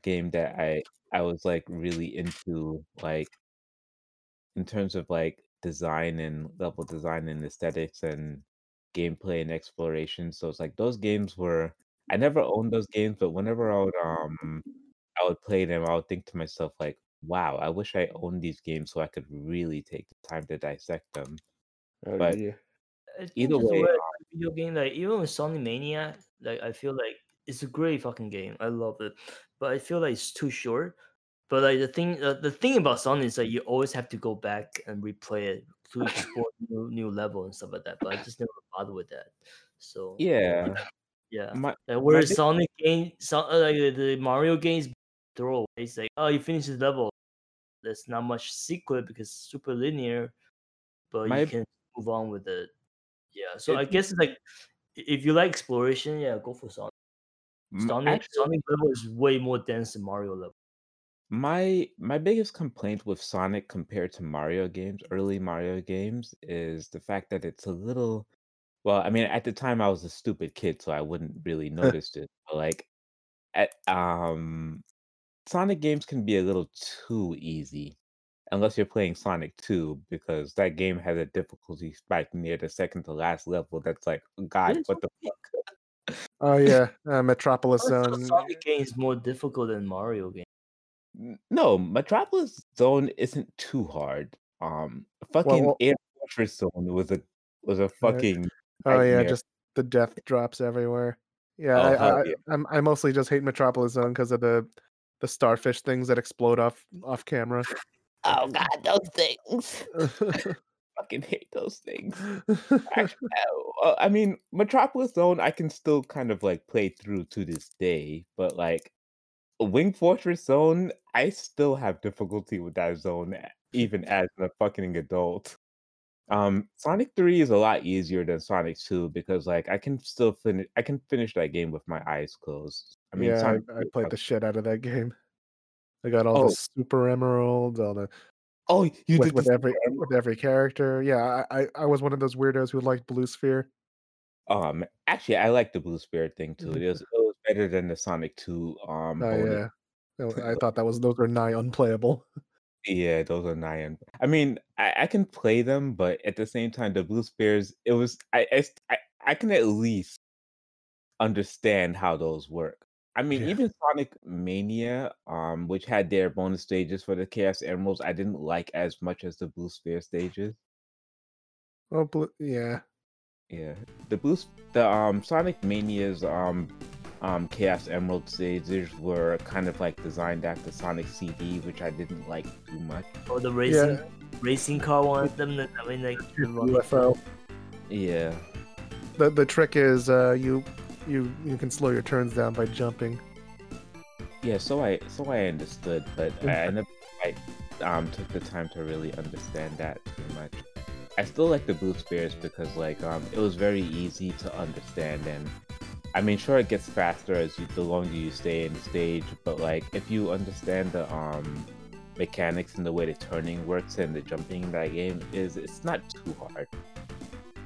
game that I I was like really into like in terms of like design and level design and aesthetics and gameplay and exploration. So it's like those games were I never owned those games, but whenever I would um I would play them, I would think to myself like, wow, I wish I owned these games so I could really take the time to dissect them. Oh, But- yeah. Either that's way, why video game like even with Sonic Mania, like I feel like it's a great fucking game. I love it, but I feel like it's too short. But like the thing, uh, the thing about Sonic is that you always have to go back and replay it to explore new new level and stuff like that. But I just never bother with that. So Yeah. yeah. My Like, whereas Sonic game, so, uh, like the- the Mario games, throw away. it's like oh you finish this level, there's not much secret because it's super linear, but My- you can move on with it. Yeah, so I guess it's like if you like exploration, yeah, go for Sonic. Sonic, actually, Sonic level is way more dense than Mario level. My my biggest complaint with Sonic compared to Mario games, early Mario games, is the fact that it's a little well, I mean, at the time I was a stupid kid, so I wouldn't really notice it. But like at um Sonic games can be a little too easy unless you're playing Sonic 2, because that game has a difficulty spike near the second to last level that's like, God, what the fuck? Oh yeah, uh, Metropolis Zone. Sonic game is more difficult than Mario game. No, Metropolis Zone isn't too hard. Um, fucking well- Air Fortress Zone was a was a fucking Oh yeah, just the death drops everywhere. Yeah, Oh, I, I, yeah. I'm, I mostly just hate Metropolis Zone because of the the starfish things that explode off off camera. Oh god, those things. Fucking hate those things. Actually, I mean, Metropolis Zone, I can still kind of like play through to this day, but like Wing Fortress Zone, I still have difficulty with that zone, even as a fucking adult. Um, Sonic 3 is a lot easier than Sonic 2 because like I can still finish I can finish that game with my eyes closed. I mean, yeah, Sonic I, I played the shit out of that game. I got all Oh. the super emeralds, all the Oh, you with, did with every with every character. Yeah, I, I I was one of those weirdos who liked Blue Sphere. Um, actually, I like the Blue Sphere thing too. It was better than the Sonic 2 um Oh yeah, No, I thought that was those were nigh unplayable. Yeah, those are nine. I mean, I, I can play them, but at the same time, the Blue Spheres, it was I, I I I can at least understand how those work. I mean, Yeah. even Sonic Mania, um, which had their bonus stages for the Chaos Emeralds, I didn't like as much as the Blue Sphere stages. Oh, blue, yeah. Yeah, the Blue, the um Sonic Mania's um um Chaos Emerald stages were kind of like designed after Sonic CD, which I didn't like too much. Or the racing Yeah. racing car one of them. that- I mean, like the running- UFO. Yeah. The the trick is uh you you you can slow your turns down by jumping. Yeah, so I so I understood, but I, I never I um took the time to really understand that too much. I still like the blue spheres because like um it was very easy to understand and I mean sure it gets faster as you the longer you stay in the stage, but like if you understand the um mechanics and the way the turning works and the jumping in that game is it's not too hard.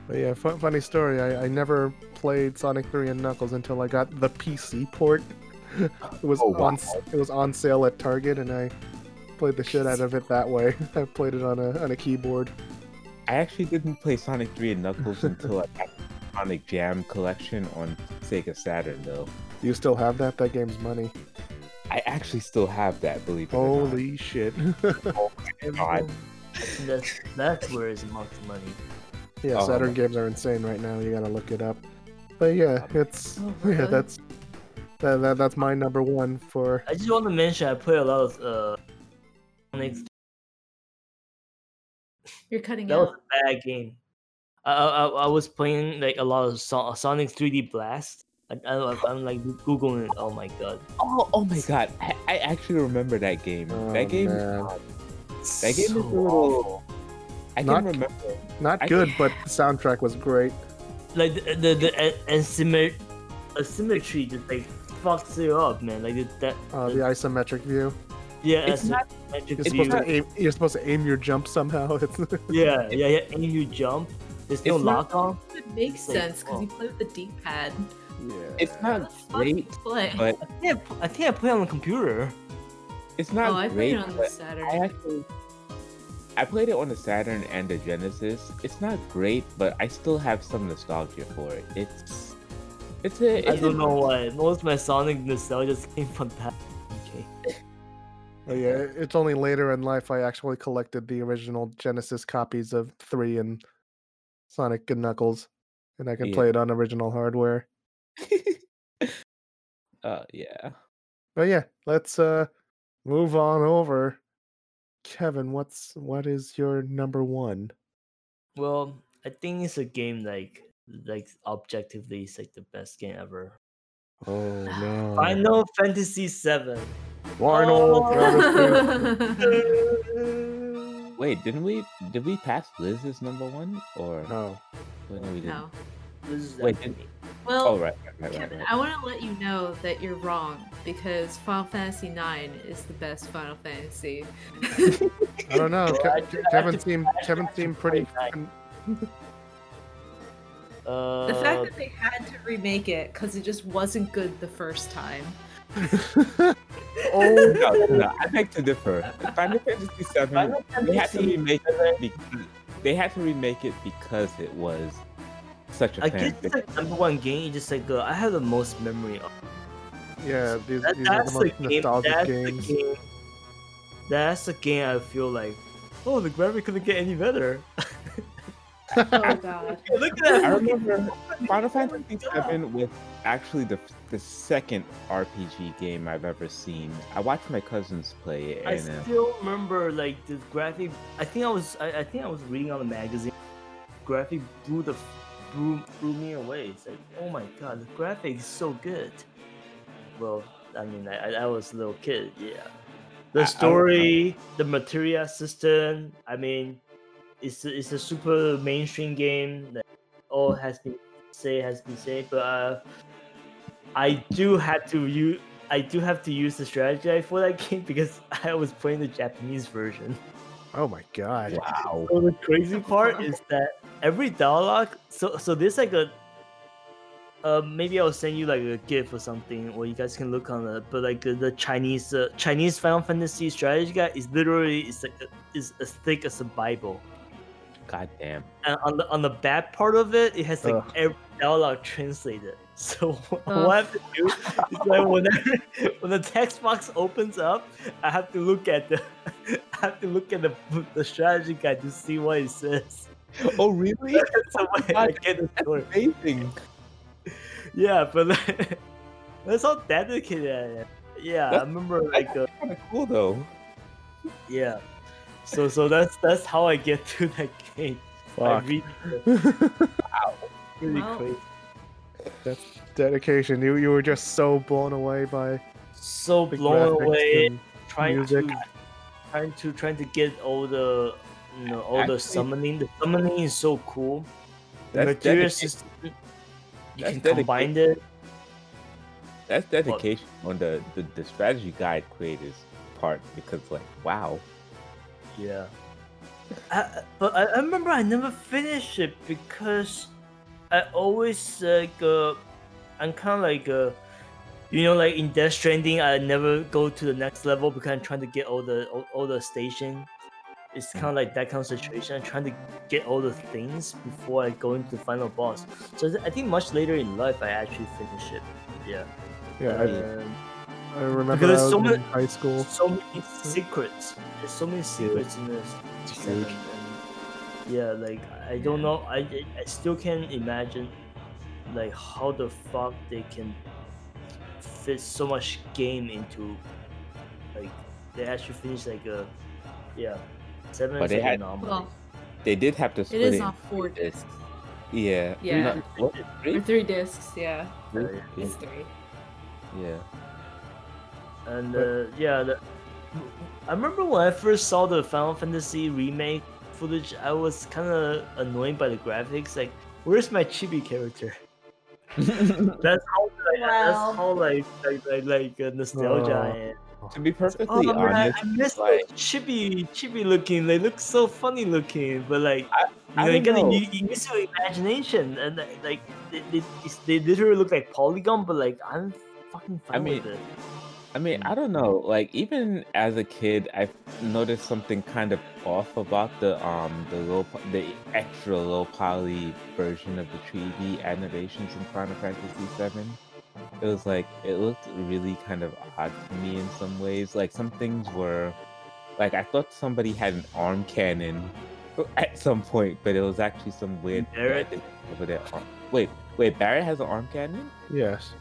But yeah, fun, funny story. I, I never played Sonic 3 and Knuckles until I got the PC port. it was Oh, wow. on it was on sale at Target, and I played the shit out of it that way. I played it on a on a keyboard. I actually didn't play Sonic 3 and Knuckles until I got Sonic Jam collection on Sega Saturn though. You still have that? That game's money. I actually still have that, believe it or not. Holy shit! Oh my god. That's that's where it's most money. yeah, Oh, Saturn my- games are insane right now. You gotta look it up. But yeah, it's Oh, yeah, really? that's that, that that's my number one for. I just want to mention I play a lot of uh Sonic. You're cutting That was out. a bad game. I I, I I was playing like a lot of so- Sonic 3D Blast. I, I, I'm like googling it. Oh my god. Oh, oh my god. I, I actually remember that game. Oh, that game man. that game is a little I can Not- remember. Not I- good, but the soundtrack was great. like the the, the a- asymmetry just like fucks you up, man. Like it- that. Uh, the isometric view. yeah, It's not asymmetric You're supposed to aim. You're supposed to aim your jump somehow. Yeah, yeah, yeah. And you jump. There's no It's not- lock on. It makes Like, sense because oh. you play with the D-pad. yeah. it's How the not great, play? but I think I, I think I play on the computer. it's not oh, I played it on the Saturn. I actually I played it on the Saturn and the Genesis. It's not great, but I still have some nostalgia for it. It's it's a I it's don't a- know why. Most of my Sonic nostalgia just came from that. Okay. Oh, yeah, it's only later in life I actually collected the original Genesis copies of three and Sonic and Knuckles, and I can Yeah. play it on original hardware. uh yeah. But yeah, let's uh move on over. Kevin, what's what is your number one? Well, I think it's a game like like objectively it's like the best game ever. Oh no! Final Fantasy VII. Final Oh. Fantasy. Wait, didn't we did we pass Liz as number one or No. Oh, no, we didn't. no. This is Wait, actually- did- Well, Oh right, right, right, Kevin, right. I want to let you know that you're wrong because Final Fantasy IX is the best Final Fantasy. I don't know. Ke- I- Ke- I Kevin seemed Kevin seemed pretty. play that. fucking- uh, the fact that they had to remake it because it just wasn't good the first time. oh no, no, I beg to differ. Final Fantasy VII, Final they had to Fantasy remake it because they had to remake it because it was such a I fan guess it's like number one game. You just like uh, I have the most memory of. yeah, these, That, these that's the the most game. nostalgic That's games. the game. That's the game I feel like. Oh, the graphic couldn't get any better. Oh god. Look at that. I remember Final Fantasy VII was actually the the second RPG game I've ever seen. I watched my cousins play it, I and uh, still remember like the graphic. I think I was I, I think I was reading on the magazine. Graphic blew the blew, blew me away. It's like oh my god, the graphic is so good. Well, I mean, I, I- I was a little kid, yeah. I- The I- story, the materia system. I mean, it's a, it's a super mainstream game that all has been say has been said, but uh, I do have to use I do have to use the strategy guide for that game because I was playing the Japanese version. Oh my god. wow, So the crazy part is that every dialogue, so so there's like a, uh, maybe I'll send you like a GIF or something, or you guys can look on it. But like uh, the Chinese uh, Chinese Final Fantasy strategy guide is literally is like a- is as thick as a Bible. Goddamn. And on the on the bad part of it, it has like Ugh. every dialogue translated. So what Ugh. I have to do is like whenever when the text box opens up, I have to look at the I have to look at the the strategy guide to see what it says. Oh really? so I I get the story. Amazing. Yeah, but like, that's how dedicated I am. Yeah, I remember like uh, Kind of cool though. yeah. So so that's that's how I get to that game. I Fuck. really, really Wow. crazy. That's dedication. You you were just so blown away by So the blown away. trying music. to trying to trying to get all the you know all the summoning. The summoning is so cool. The materia dedication. system you That's can combine it. That's dedication on the, the the strategy guide creators part because like wow. Yeah. I, I- but I, I remember I never finished it because I always like uh, I'm kind of like uh, you know like in Death Stranding I never go to the next level because I'm trying to get all the all, all the station. It's kind of like that kind of situation. I'm trying to get all the things before I go into the final boss. So I think much later in life I actually finish it. Yeah. Yeah, I, Um, I remember Because I was so in many- high school. so many secrets. There's so many secrets in this. It's huge. and yeah, like I don't know. I I- I still can't imagine like how the fuck they can fit so much game into like they actually finish like a yeah seven But is they had- anomaly. Well, They did have to it split is it. on four discs. Yeah. Yeah. Not- what? Or Three? three discs, yeah. Three? It's three. Yeah. And uh, yeah, the, I remember when I first saw the Final Fantasy remake footage, I was kind of annoyed by the graphics. Like, where's my chibi character? That's how like, that's how like like like, like uh, nostalgia I am. to be Oh perfectly man, honest, I miss like- those chibi chibi looking. They look so funny looking, but like I you know, you don't gotta know. you, you miss your imagination, and uh, like they, they, they literally look like polygon, but like I'm fucking fine mean, with it. I mean, I don't know. Like even as a kid, I noticed something kind of off about the um the low the extra low poly version of the 3D animations in Final Fantasy VII. It was like it looked really kind of odd to me in some ways. Like some things were like I thought somebody had an arm cannon at some point, but it was actually some weird Barrett? over there. Ar- Wait, wait, Barrett has an arm cannon? Yes.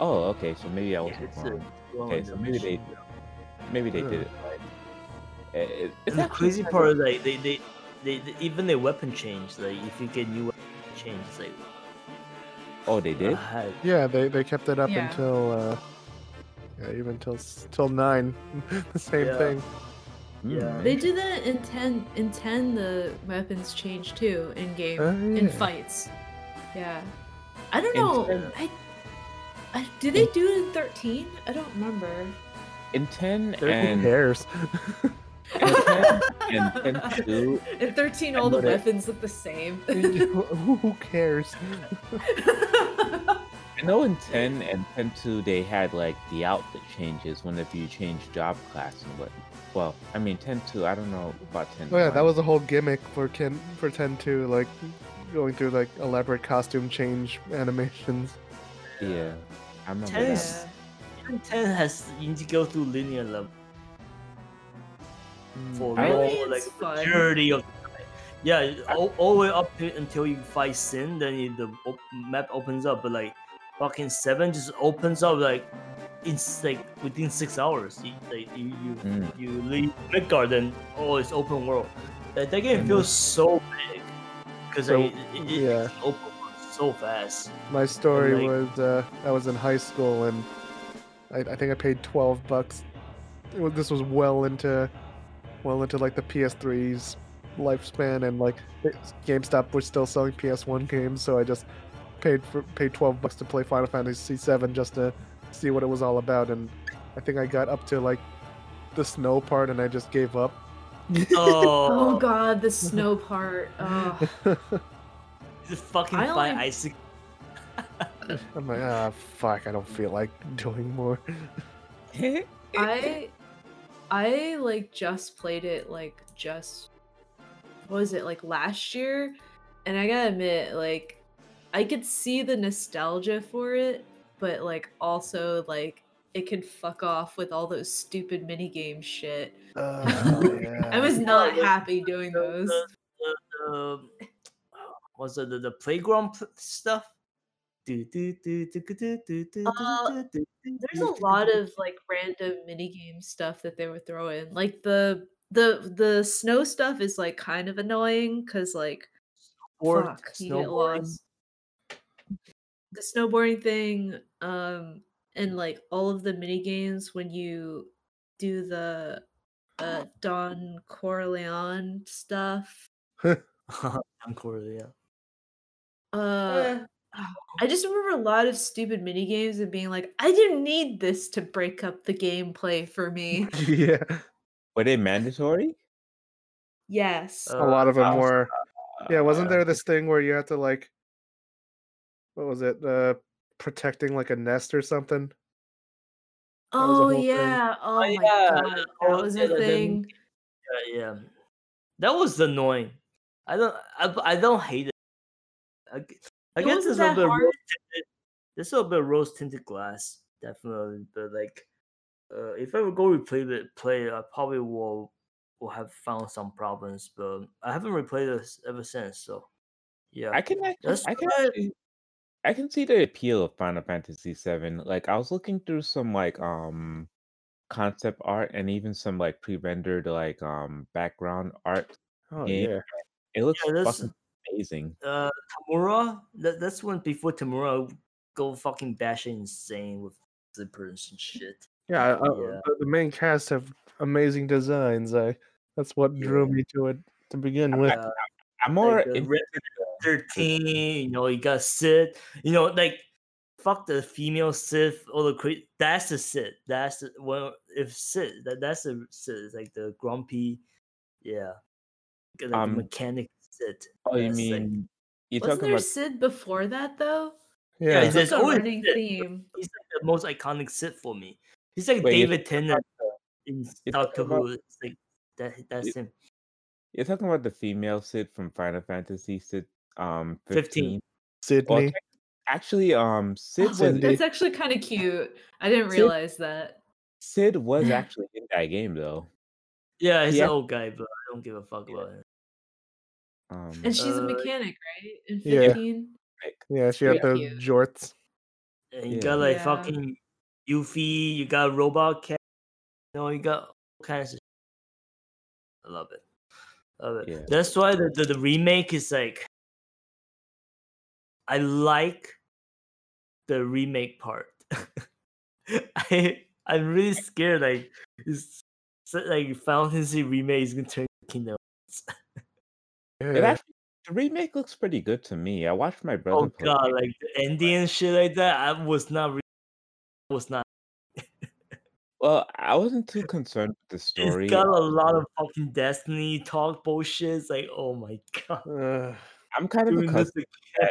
Oh, okay. So maybe I was Yeah, it's a- wrong. Well, Okay, so maybe they maybe they Hmm. did it right. It- it- it's And the crazy part of- is like they, they, they, they even their weapon changed. Like if you get new weapon change, it's like Oh, they did. ah, Yeah, they, they kept it up Yeah. until uh yeah, even till till nine. the same Yeah. thing. yeah. Mm. They do that in ten. In ten, the weapons change too in game Oh, in fights. Yeah, I don't In know. 10 I, I did they do it in thirteen? I don't remember. In ten They're- Who and cares? in ten and ten two, in thirteen, all the know that- weapons look the same. who, who cares? I know in ten and ten two they had like the outfit changes whenever you change job class and what. Well, I mean ten two. I don't know about ten. Oh yeah, that was a whole gimmick for Ken for ten two, like going through like elaborate costume change animations. Yeah, I remember Ten that. is- Even ten has you need to go through linear level for I- more Really? like It's fun. majority of the time. Yeah, all, all the way up to, until you fight Sin, then you, the op- map opens up. But like, fucking seven just opens up like, it's like within six hours. You, like you you, Mm. you leave Midgard and oh, it's open world. That, that game Mhm. feels so big because So, it, it, it, yeah. it's open world so fast. My story like- was uh, I was in high school and I, I think I paid twelve bucks. It was, this was well into, well into like the PS3's lifespan, and like GameStop was still selling PS1 games, so I just paid for paid twelve bucks to play Final Fantasy VII just to see what it was all about, and I think I got up to like the snow part, and I just gave up. Oh Oh, god, the snow part. Oh. just fucking I fight only- Isaac. I'm like, ah, fuck, I don't feel like doing more. I I like just played it like just what was it like last year and I gotta admit like I could see the nostalgia for it but like also like it could fuck off with all those stupid mini game shit. Oh, yeah. I was not happy doing those. the, the was it the, the playground stuff? Do, do, do, do, do, do, do, do, Uh, do, do, do, There's a lot of like random mini game stuff that they would throw in. Like the the the snow stuff is like kind of annoying because like Board, fuck, you get lost. The snowboarding thing, um, and like all of the mini games when you do the uh Don Corneo stuff. Encore, yeah. Uh I just remember a lot of stupid mini games and being like, I didn't need this to break up the gameplay for me. yeah. Were they mandatory? yes. a lot of them Uh, were. Yeah, wasn't Uh, there this thing where you had to like, what was it? Uh, protecting like a nest or something. that was a oh whole thing. yeah. Oh, Oh, my yeah, god. That oh, was a the- the- thing. Yeah, yeah. That was annoying. I don't. I, I don't hate it. I, g- I It guess wasn't there's a that bit. of. Rose tinted, there's a little bit of rose tinted glass, definitely. But like, uh, if I would go replay it, play it, I probably will will have found some problems. But I haven't replayed this ever since. So, yeah. I can actually, That's I can actually, I can see the appeal of Final Fantasy VII. Like I was looking through some like um concept art and even some like pre-rendered like um background art. Oh Yeah. yeah. It looks Yeah, fucking amazing. uh Nomura. That, that's when before Nomura go fucking bashing insane with zippers and shit. Yeah, uh, Yeah. The, the main cast have amazing designs. I that's what drew me to it to begin with. Uh, I'm more like the interested thirteen. You know, you got Cid. You know, like fuck the female Sith or the cra- that's the Cid. That's the well, if Cid that that's the Cid. It's like the grumpy, yeah, like Um, the mechanic Cid. Oh, you That's, like- mean you're Wasn't talking there about Cid before that though? Yeah, Yeah, It's like a running Cid. theme. he's like the most iconic Cid for me. He's like Wait, David Tennant in you're Doctor about- Who. It's like that. That's You- him. you're talking about the female Cid from Final Fantasy Cid um 15. 15. Sydney. Well, Actually, um Cid was Cindy. That's actually kind of cute. I didn't Cid- realize that. Cid was actually in that game though. Yeah, he's Yeah. an old guy, but I don't give a fuck about him. Um, And she's a Uh, mechanic, right? In Yeah. 15? like, yeah, she had the cute. jorts. And you Yeah. got like Yeah. fucking Yuffie, you got robot cat. You know, you got all kinds of. I love it. Love it. Yeah. That's why the, the the remake is like. I like the remake part. I I'm really scared like it's so, like Final Fantasy remake is gonna turn into Kingdom. it actually the remake looks pretty good to me. I watched my brother Oh play. god, it. like the ending and shit like that. I was not. Re- was not. Well, I wasn't too concerned with the story. It's got a lot of fucking Destiny talk bullshit. It's like, oh my god. Uh, I'm kind of accustomed. again.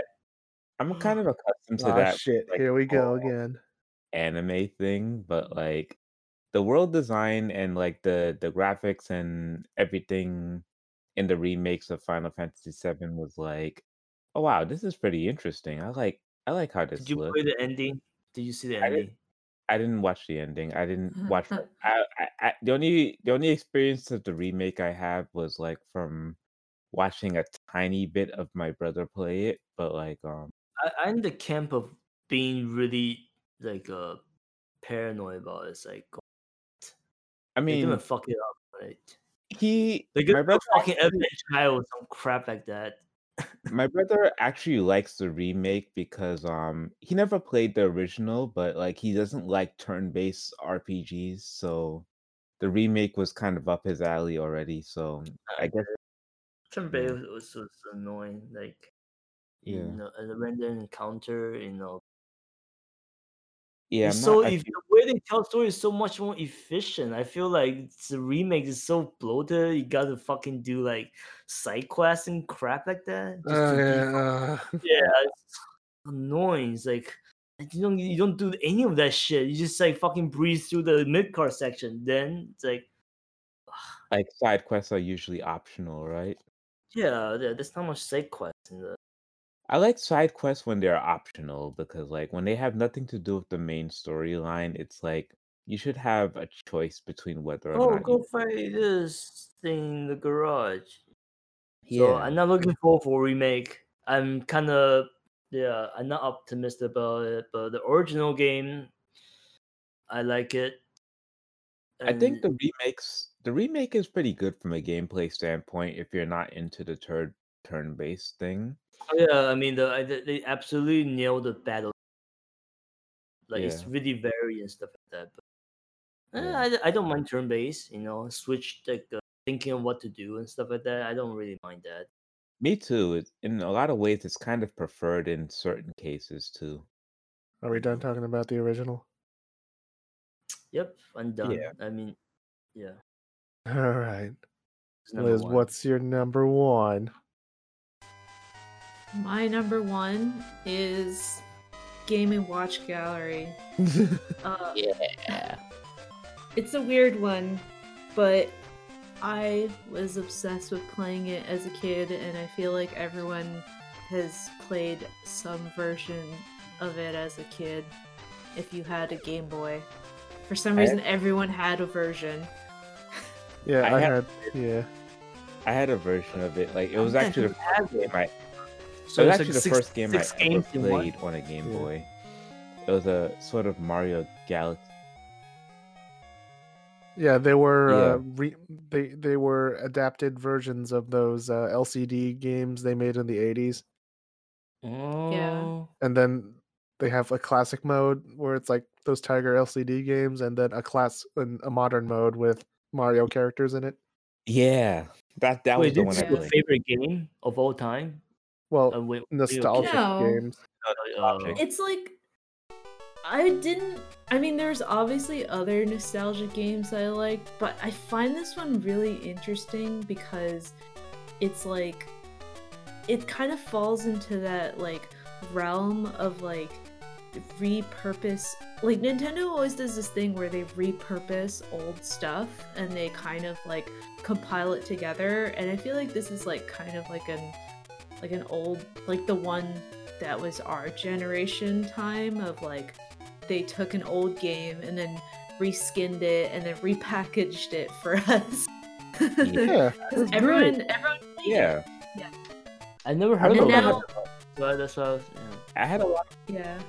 I'm kind of accustomed to ah, that shit. like, Here we go again. anime thing, but like the world design and like the the graphics and everything in the remakes of Final Fantasy VII was like, oh wow, this is pretty interesting. I like I like how this Did you looks. play the ending? Did you see the I didn't- ending? I didn't watch the ending. I didn't watch. I, I, I the only the only experience of the remake I have was like from watching a tiny bit of my brother play it, but like um I, I'm the camp of being really like uh paranoid about it. It's like I mean fuck it up, right? He They're my brother fucking actually, every child or some crap like that. my brother actually likes the remake because um he never played the original, but like he doesn't like turn-based RPGs, so the remake was kind of up his alley already. So I guess turn-based was, was annoying. Like you yeah, know, a random encounter, you know, yeah. I'm so not. If the way they tell story is so much more efficient. I feel like the remake is so bloated. You gotta fucking do like side quests and crap like that just Oh to be yeah. uh, yeah. It's annoying. It's like you don't you don't do any of that shit. You just like fucking breeze through the Midgard section. Then it's like like side quests are usually optional, right? yeah, there- there's not much side quests in the I like side quests when they're optional because like when they have nothing to do with the main storyline, it's like you should have a choice between whether or oh not you go fight this thing in the garage. So Yeah. I'm not looking forward for a remake. I'm kind of yeah, I'm not optimistic about it. But the original game, I like it. I think And the remakes the remake is pretty good from a gameplay standpoint if you're not into the turn turn-based thing. Oh yeah, I mean the I- they they absolutely nailed the battle. Like it's really varied and stuff like that. But eh, Yeah. I I don't mind turn based. You know, switch like uh, thinking of what to do and stuff like that. I don't really mind that. Me too. It, in a lot of ways it's kind of preferred in certain cases too. Are we done talking about the original? Yep, I'm done. Yeah. I mean, yeah. All right. Liz, one. what's your number one? My number one is Game and Watch Gallery. Uh, Yeah. It's a weird one, but I was obsessed with playing it as a kid, and I feel like everyone has played some version of it as a kid if you had a Game Boy. For some I- reason, everyone had a version. Yeah, I I, have- had. Yeah, I had a version of it. Like it was actually the who first game it? I it was actually like the six- first game I ever games one? played on a Game Yeah. Boy. It was a sort of Mario Galaxy. yeah, they were. Yeah. Uh, re- they they were adapted versions of those uh, LCD games they made in the '80s, Oh. and then they have a classic mode where it's like those Tiger LCD games, and then a class and a modern mode with Mario characters in it. Yeah, that that was the one is I your played. favorite game of all time? Well, Uh, wait, nostalgic No. games. Nostalgic. It's like I didn't. I mean, there's obviously other nostalgic games I like, but I find this one really interesting because it's like it kind of falls into that like realm of like repurpose. Like Nintendo always does this thing where they repurpose old stuff and they kind of like compile it together, and I feel like this is like kind of like an like an old like the one that was our generation time of like they took an old game and then reskinned it and then repackaged it for us. Yeah, everyone, great. everyone, Yeah, yeah. I never heard don't of know. that. I now- had, So that's why I was, yeah. I had a lot. yeah.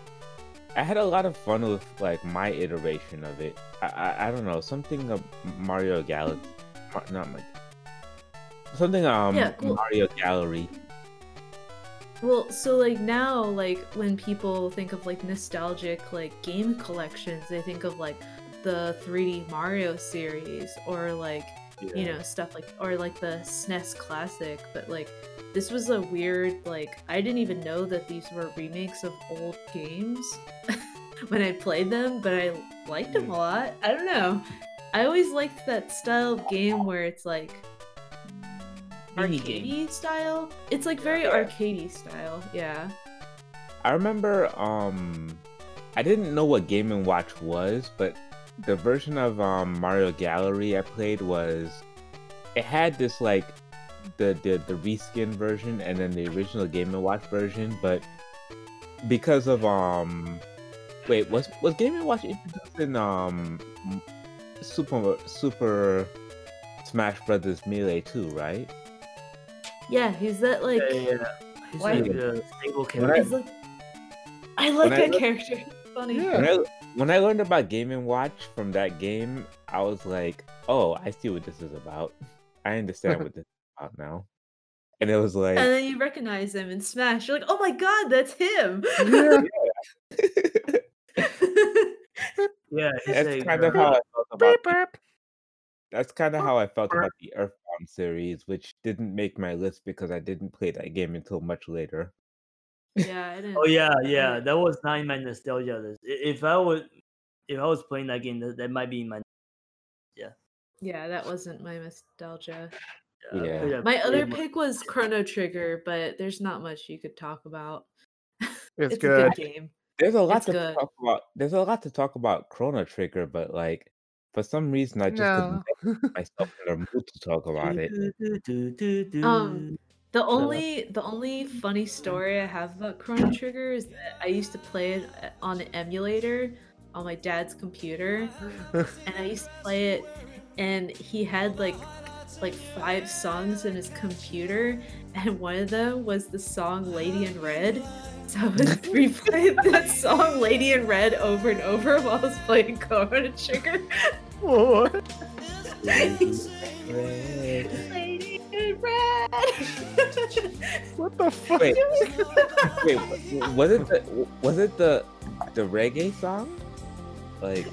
I had a lot of fun with like my iteration of it. I I, I don't know something of Mario Galaxy, not my something um Yeah, cool. Mario Gallery. Well, so like now, like when people think of like nostalgic like game collections, they think of like the 3D Mario series or like you know stuff like or like the SNES Classic. But like this was a weird like I didn't even know that these were remakes of old games when I played them, but I liked them mm. a lot. I don't know. I always liked that style of game where it's like. Arcadey style. It's like very Yeah. arcadey style. Yeah. I remember um I didn't know what Game and Watch was, but the version of um Mario Gallery I played was it had this like the the, the reskin version and then the original Game and Watch version, but because of um wait, was was Game and Watch introduced in um Super Super Smash Brothers Melee too, right? Yeah, he's that like. Yeah, yeah. He's Why- like a stable When I- character. He's like. I like When I that look- character. It's funny. Yeah. When I when I learned about Game and Watch from that game, I was like, "Oh, I see what this is about. I understand what this is about now." And it was like, And then you recognize him in Smash. You're like, oh my god, that's him. yeah, he's that's like, kind of how I felt about beep. That's kind of how I felt about the Earthbound series, which didn't make my list because I didn't play that game until much later. yeah, I didn't. Oh yeah, yeah. That was not in my nostalgia list. If I would, if I was playing that game, that, that might be in my. Yeah, Yeah, that wasn't my nostalgia. I Yeah. My other pretty pick was Chrono Trigger, but there's not much you could talk about. It's, a good. good game. There's a lot It's to good. talk about. There's a lot to talk about Chrono Trigger, but like for some reason I just No. couldn't get myself in the mood to talk about it. Um, The only the only funny story I have about Chrono Trigger is that I used to play it uh, on an emulator on my dad's computer, and I used to play it, and he had like like five songs in his computer, and one of them was the song "Lady in Red." So I would replay that song "Lady in Red" over and over while I was playing Chrono Trigger. What? Lady in Red. What the fuck? Wait, wait, was it the was it the the reggae song? Like,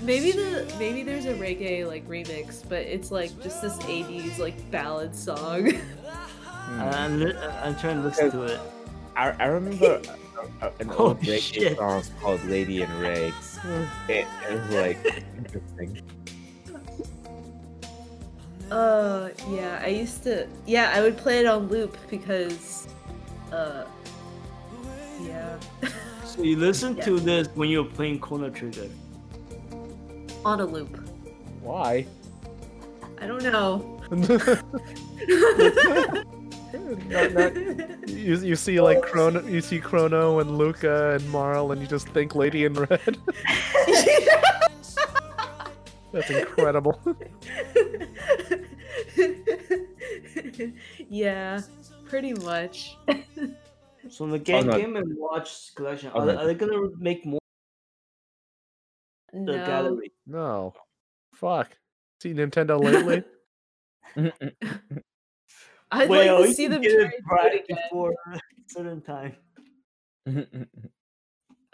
maybe the maybe there's a reggae like remix, but it's like just this 80s like ballad song. hmm. I'm, li- I'm trying to listen to it. I I remember a- a- an old Holy reggae shit. song called "Lady in Ray." It, it was like interesting. Uh yeah, I used to yeah, I would play it on loop because uh yeah. So you listen to this when you're playing Chrono Trigger. on a loop. Why? I don't know. Not- not- you, you see like Chrono, you see Chrono and Lucca and Marle, and you just think Lady in Red. That's incredible. yeah, pretty much. So in the game, no. game and watch collection, Oh, are, they, no. are they gonna make more the no. gallery? No. Fuck. See Nintendo lately? I'd well, like to you see can them get try it right it again. before a certain time.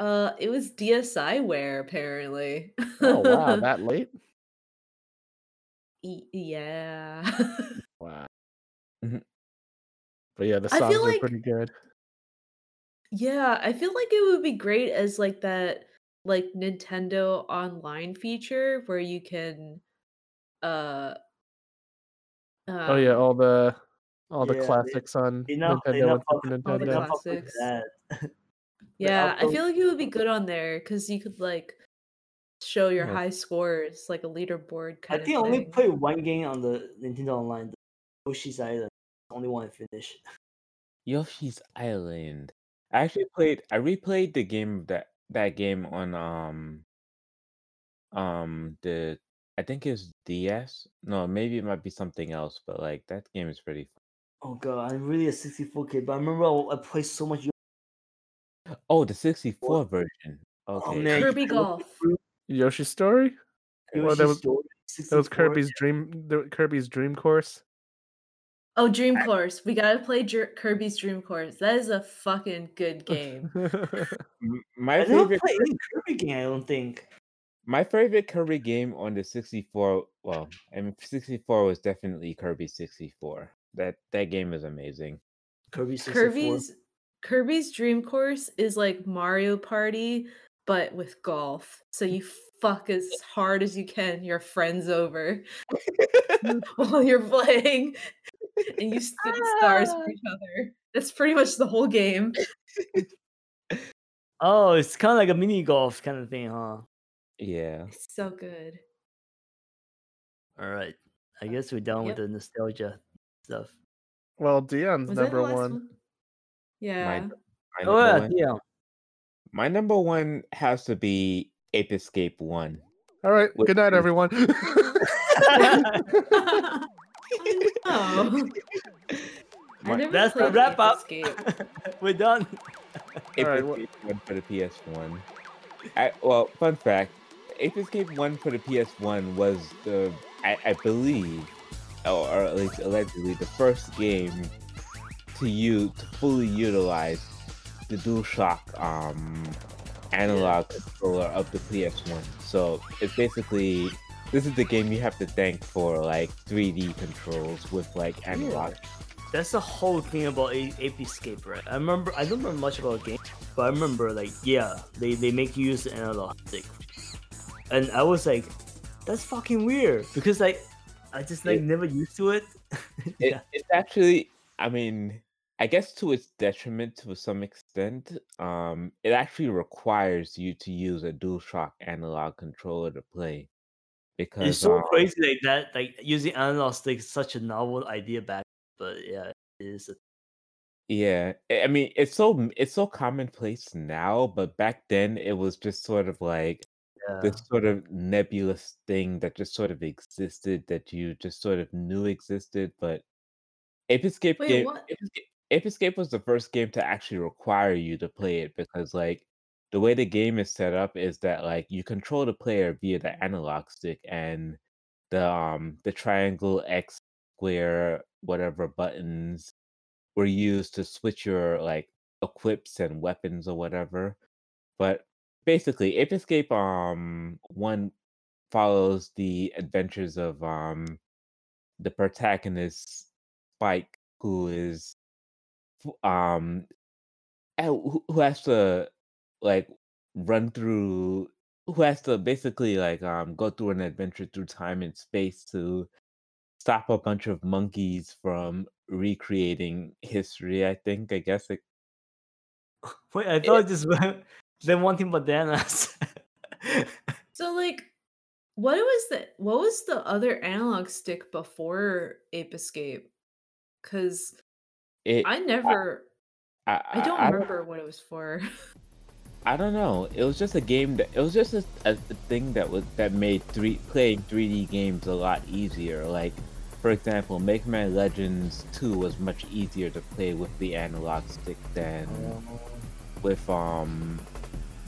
Uh, it was DSiWare apparently. Oh wow, that late? Y- yeah. Wow. But yeah, the I songs feel are like- pretty good. Yeah, I feel like it would be great as like that like Nintendo online feature where you can uh oh yeah, um, all the all the Yeah, they- classics on They not, they Nintendo not and fuck, Super all the Nintendo. not fuck classics. that. Yeah, I upload- feel like it would be good on there because you could like show your Yeah. high scores, like a leaderboard I kind of I think I only thing. played one game on the Nintendo Online, the Yoshi's Island. The only one I finished. Yoshi's Island. I actually played. I replayed the game that that game on um um the I think it's DS. No, maybe it might be something else, but like that game is pretty. fun. Oh god, I'm really a 64 kid, but I remember I, I played so much. Fun. Oh, the 64 version. Okay. Oh man, Kirby you can look Golf. through Yoshi Story? Well, that was- Story, That was 64. Kirby's dream. The Kirby's Dream Course. Oh, Dream Course. We gotta play Jer- Kirby's Dream Course. That is a fucking good game. My I never favorite played any Kirby game. I don't think. my favorite Kirby game on the 64, well, I mean 64 was definitely Kirby 64. That that game is amazing. Kirby 64. Kirby's Kirby's Dream Course is like Mario Party, but with golf. So you fuck as hard as you can your friends over while you're playing, and you spit stars for ah. each other. That's pretty much the whole game. Oh, it's kind of like a mini golf kind of thing, huh? Yeah. It's so good. All right. I uh, guess we're done with the nostalgia stuff. well, Dion's Was number one. one? Yeah. My, my Oh number yeah, one, yeah. my number one has to be Ape Escape One. All right. Which Good night, everyone. oh. I never That's the played wrap Ape up. We're done. Ape Alright, wha- Escape one for the PS1. I, well, fun fact: Ape Escape one for the PS1 was the, I, I believe, or, or at least allegedly, the first game to you to fully utilize the DualShock um, analog controller of the PS1. So it's basically this is the game you have to thank for like 3D controls with like analog. That's the whole thing about A- Ape Escape, right? I remember. I don't remember much about the game, but I remember like yeah, they they make you use the analog stick, and I was like, that's fucking weird because like I just like It- never used to it. It. It's actually, I mean, I guess to its detriment to some extent, um, it actually requires you to use a DualShock analog controller to play. Because It's so um, crazy like that. Like using analog stick is such a novel idea back, but yeah, it is. A, Yeah, I mean, it's so it's so commonplace now, but back then it was just sort of like yeah. this sort of nebulous thing that just sort of existed that you just sort of knew existed. But Ape Escape Wait, game? Ape Escape, Ape Escape was the first game to actually require you to play it because like the way the game is set up is that like you control the player via the analog stick and the um the triangle X square whatever buttons were used to switch your like equips and weapons or whatever. But basically, Ape Escape um one follows the adventures of um the protagonist Spike, who is um who has to like run through who has to basically like um go through an adventure through time and space to stop a bunch of monkeys from recreating history i think i guess it, Wait, I thought it, this was them wanting bananas. So like, what was the what was the other analog stick before Ape Escape? Because it I never, I, I don't I, remember what it was for. I don't know. It was just a game that it was just a, a, thing that was that made three playing 3D games a lot easier. Like, for example, Mega Man Legends 2 was much easier to play with the analog stick than with um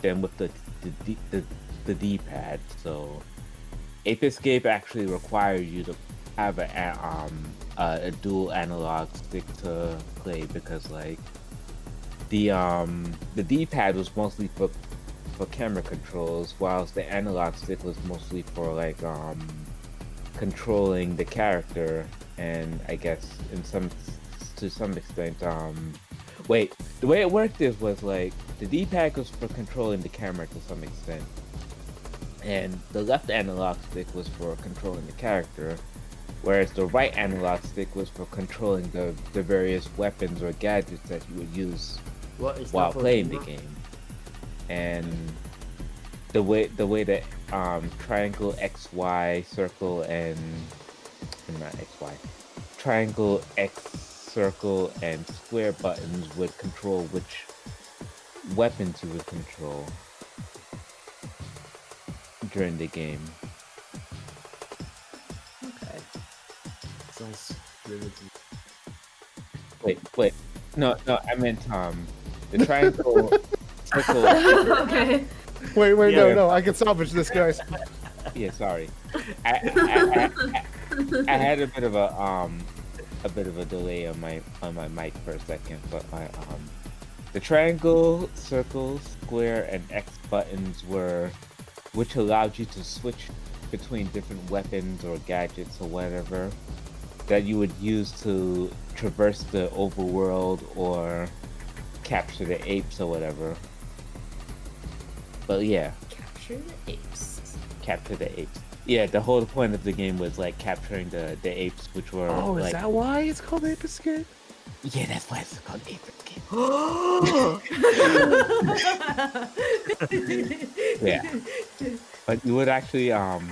than with the the the, the D-pad. So, Ape Escape actually requires you to have a- um a, a dual analog stick to play because like the um the D-pad was mostly for for camera controls, whilst the analog stick was mostly for like um controlling the character and I guess in some to some extent um wait the way it worked is was like the D-pad was for controlling the camera to some extent and the left analog stick was for controlling the character whereas the right analog stick was for controlling the, the various weapons or gadgets that you would use while playing the game. And the way the way that um, triangle X Y circle and not X Y triangle X circle and square buttons would control which weapons you would control during the game. okay. Sounds really Wait, wait, no, no, I meant um the triangle circle. okay. Wait, wait, Yeah. no, no. I can salvage this, guys. Yeah, sorry. I, I, I, I, I had a bit of a um a bit of a delay on my on my mic for a second, but my um the triangle, circle, square, and X buttons were which allowed you to switch between different weapons or gadgets or whatever that you would use to traverse the overworld or capture the apes or whatever. But yeah, Capture the apes. capture the apes. Yeah, the whole point of the game was like capturing the the apes, which were Oh, like is that why it's called Ape Escape? yeah, that's why it's called ape escape. Yeah. But you would actually um,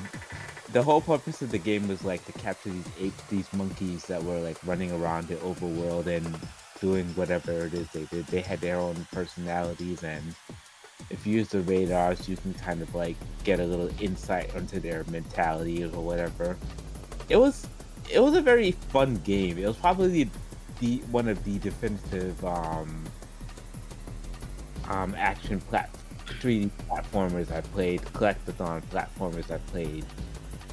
the whole purpose of the game was like to capture these apes, these monkeys that were like running around the overworld and doing whatever it is they did. They had their own personalities, and if you use the radars, you can kind of like get a little insight onto their mentality or whatever. It was it was a very fun game. It was probably the one of the definitive um um action plat 3D platformers I played, collectathon platformers I played.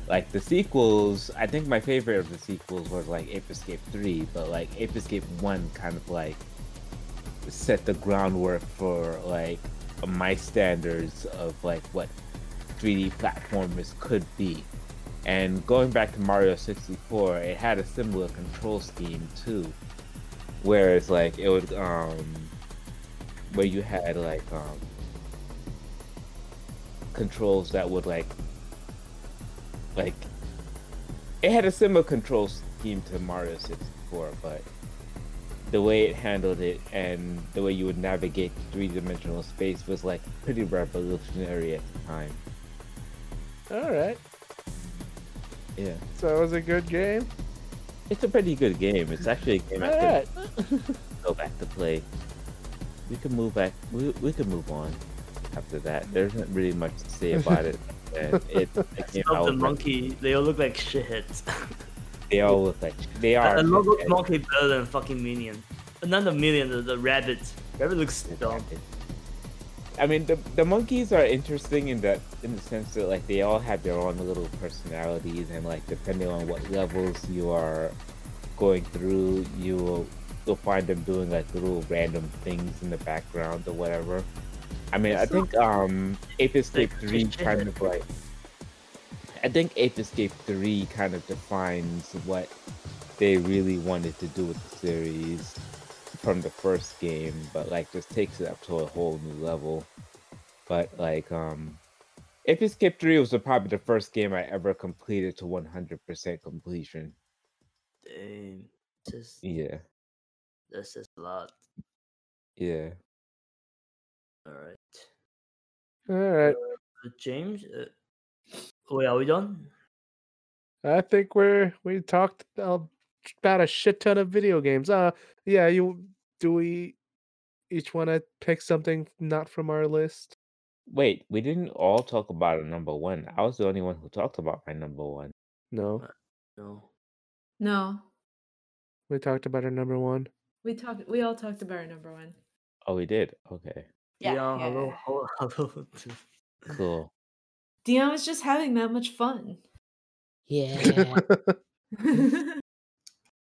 Like the sequels, I think my favorite of the sequels was like Ape Escape 3, but like Ape Escape 1 kind of like set the groundwork for like my standards of like what 3D platformers could be. And going back to Mario 64, it had a similar control scheme too. Whereas like it would um where you had like um controls that would like like it had a similar control scheme to Mario 64, but the way it handled it and the way you would navigate three-dimensional space was like pretty revolutionary at the time. All right. Yeah, So it was a good game. it's a pretty good game. It's actually a game I All could right. go back to play. We can move back. We, we can move on after that. There isn't really much to say about it. It, it the monkey. They all look like shitheads. They all look like they are. A love shitheads. monkey better than fucking minion. Not the minion, the, the rabbit. Rabbit looks dumb. I mean, the the monkeys are interesting in that in the sense that like they all have their own little personalities, and like depending on what levels you are going through, you will you'll find them doing like little random things in the background or whatever. I mean, I think um Ape Escape Like, Three kind of like. I think Ape Escape Three kind of defines what they really wanted to do with the series from the first game, but like just takes it up to a whole new level. But like um Ape Escape 3 was probably the first game I ever completed to 100% completion. Damn. Just, Yeah. that's just a lot. Yeah. Alright. All right. Uh, James? Uh, wait, are we done? I think we're we talked uh, about a shit ton of video games. Uh, yeah. You do we each want to pick something not from our list? Wait, we didn't all talk about a number one. I was the only one who talked about my number one. No, No. No, we talked about our number one. we talked. We all talked about our number one. Oh, we did? Okay. Yeah, Dion, yeah, hello, yeah. hello, hello. Cool. Dion was just having that much fun. Yeah.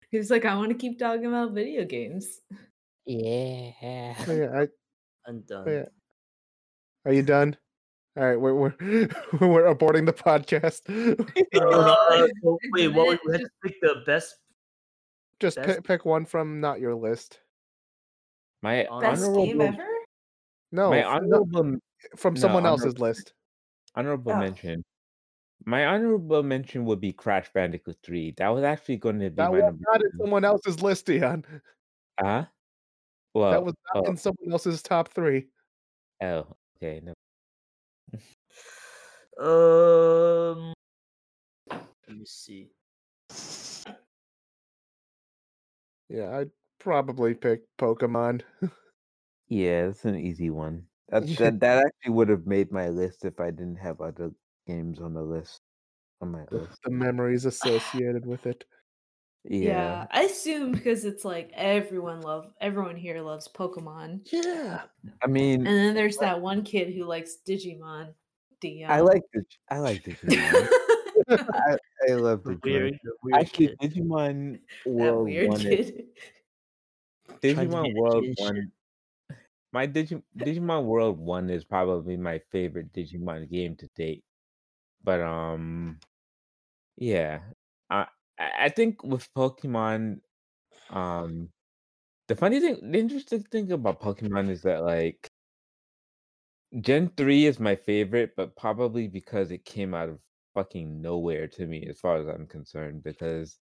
he was like, I want to keep talking about video games. yeah. Oh, yeah, I, I'm done. oh, yeah. Are you done? All right, we're we're we're aborting the podcast. Uh, so wait, And what then we had to pick the best Just Best- pick, pick one from not your list. My Best honorable game ever? No, my honorable from someone honor- else's list. honorable Oh. mention. My honorable mention would be Crash Bandicoot 3. That was actually going to be That my was number not in someone else's list, Dion. Huh? Well, That was not oh, in someone else's top three. oh, okay. No. Um, let me see. Yeah, I'd probably pick Pokemon. Yeah, that's an easy one. That, that that actually would have made my list if I didn't have other games on the list. On my list. the memories associated with it. Yeah. I assume because it's like everyone love everyone here loves Pokemon. Yeah. I mean, And then there's that one kid who likes Digimon. Dion. I um like the I like Digimon. I, I love The Digimon. weird, weird Actually, kid. Digimon that World weird One. Kid. Trying Digimon be World and shit. One. My Digi, Digimon World One is probably my favorite Digimon game to date. But um, yeah, I I I think with Pokemon, um, the funny thing, the interesting thing about Pokemon is that like Gen 3 is my favorite, but probably because it came out of fucking nowhere to me as far as I'm concerned. Because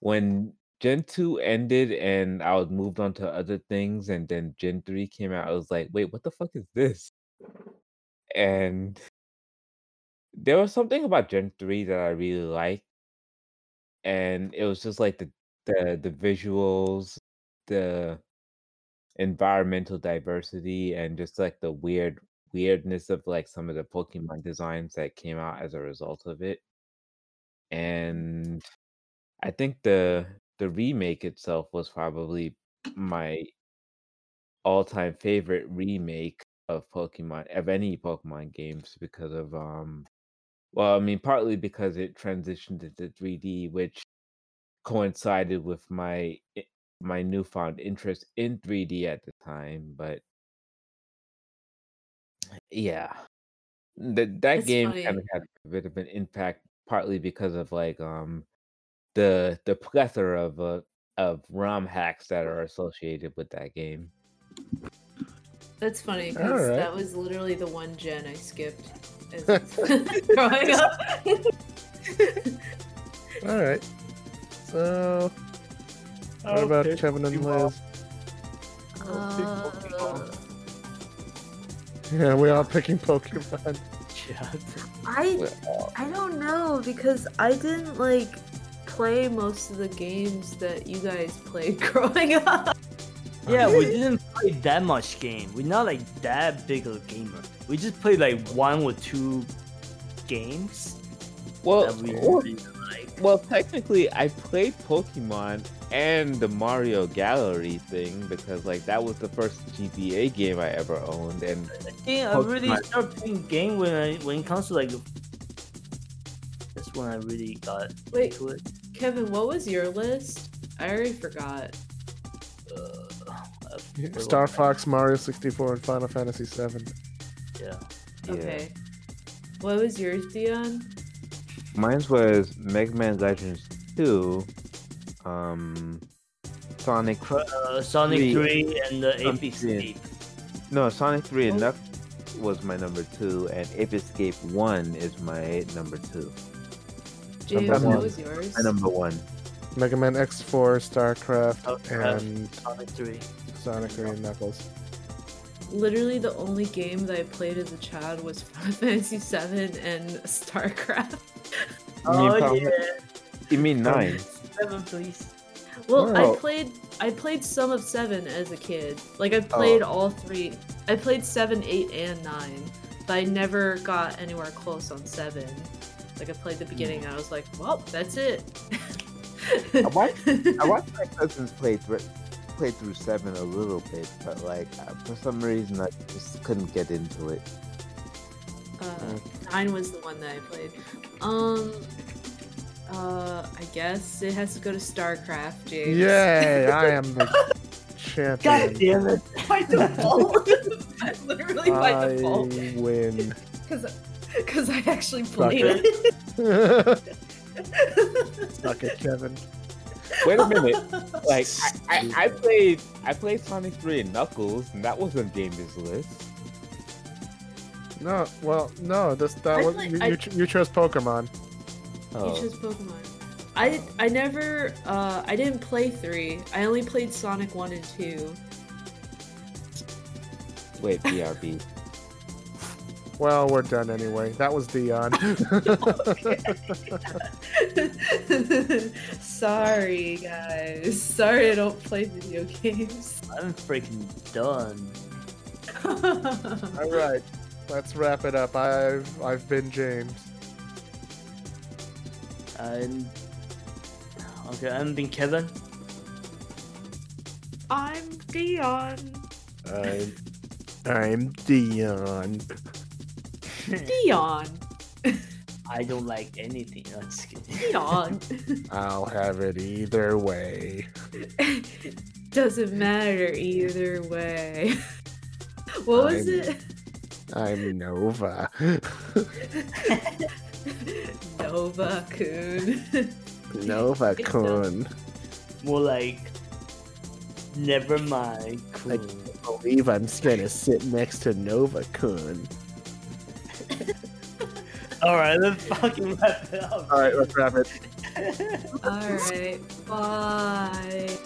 when Gen 2 ended and I was moved on to other things, and then Gen 3 came out, I was like, wait, what the fuck is this? And there was something about Gen 3 that I really liked. And it was just like the the the visuals, the environmental diversity and just like the weird weirdness of like some of the Pokemon designs that came out as a result of it. And I think the the remake itself was probably my all-time favorite remake of Pokemon of any Pokemon games because of um well, I mean partly because it transitioned into 3D, which coincided with my my newfound interest in 3D at the time, but yeah. That that game funny. kind of had a bit of an impact partly because of like um the the plethora of uh, of ROM hacks that are associated with that game. That's funny because Alright. that was literally the one gen I skipped as growing up. All right. So, what about Kevin and Liz? Uh, Yeah, we are picking Pokemon. Yeah. I I don't know because I didn't like play most of the games that you guys played growing up. Yeah, we didn't play that much game. We're not like that big of a gamer. We just played like one or two games Well, that we well, really like. well, technically, I played Pokemon and the Mario Gallery thing because, like, that was the first GBA game I ever owned, and I think I really Pokemon. started playing game when I when it comes to like. That's when I really got Wait, into it. Kevin, what was your list? I already forgot. Uh, Star Fox, Mario 64, and Final Fantasy 7. Yeah. Okay. What was yours, Dion? Mine was Mega Man Legends 2, um, Sonic, uh, Sonic 3, 3 and the Ape Escape. No, Sonic 3 oh. and Knuckles was my number 2, and Ape Escape 1 is my number 2. Number one. was yours. My number one. Mega Man X4, StarCraft, oh, and Sonic 3. Sonic 3 and Knuckles. Literally, the only game that I played as a child was Final Fantasy VII and StarCraft. oh, yeah. You mean nine? Seven, please. Well. I played I played some of seven as a kid. Like I played oh. all three. I played seven, eight, and nine, but I never got anywhere close on seven. Like I played the beginning, and I was like, "Well, that's it." I watched, I watched my cousins play through play through seven a little bit, but like uh, for some reason I just couldn't get into it. Uh, nine was the one that I played. Um, uh, I guess it has to go to StarCraft, James. Yay! I am the champion. God damn it. by default. Literally by I default, win. because I actually Suck played it. it. Suck it, Kevin. Wait a minute, like I, I, I played I played Sonic 3 and Knuckles, and that was on Gamers list. No, well, no. This that was play- you, I- you, ch- you chose Pokemon. You Oh, chose Pokemon. I I never uh I didn't play three. I only played Sonic one and two. wait, BRB. Well, we're done anyway. That was Dion. Sorry guys. Sorry I don't play video games. I'm freaking done. All right, let's wrap it up. I've I've been James. And okay, I'm being Kevin. I'm Dion. I'm I'm Dion. Dion. I don't like anything. No, just kidding. Dion. I'll have it either way. Doesn't matter either way. What was I'm- it? I'm Nova. Nova Kun. Nova Kun. More like never mind. Cool. Like- Believe I'm gonna sit next to Nova Kun. All right, let's fucking wrap it up. All right, let's wrap it. Alright, bye.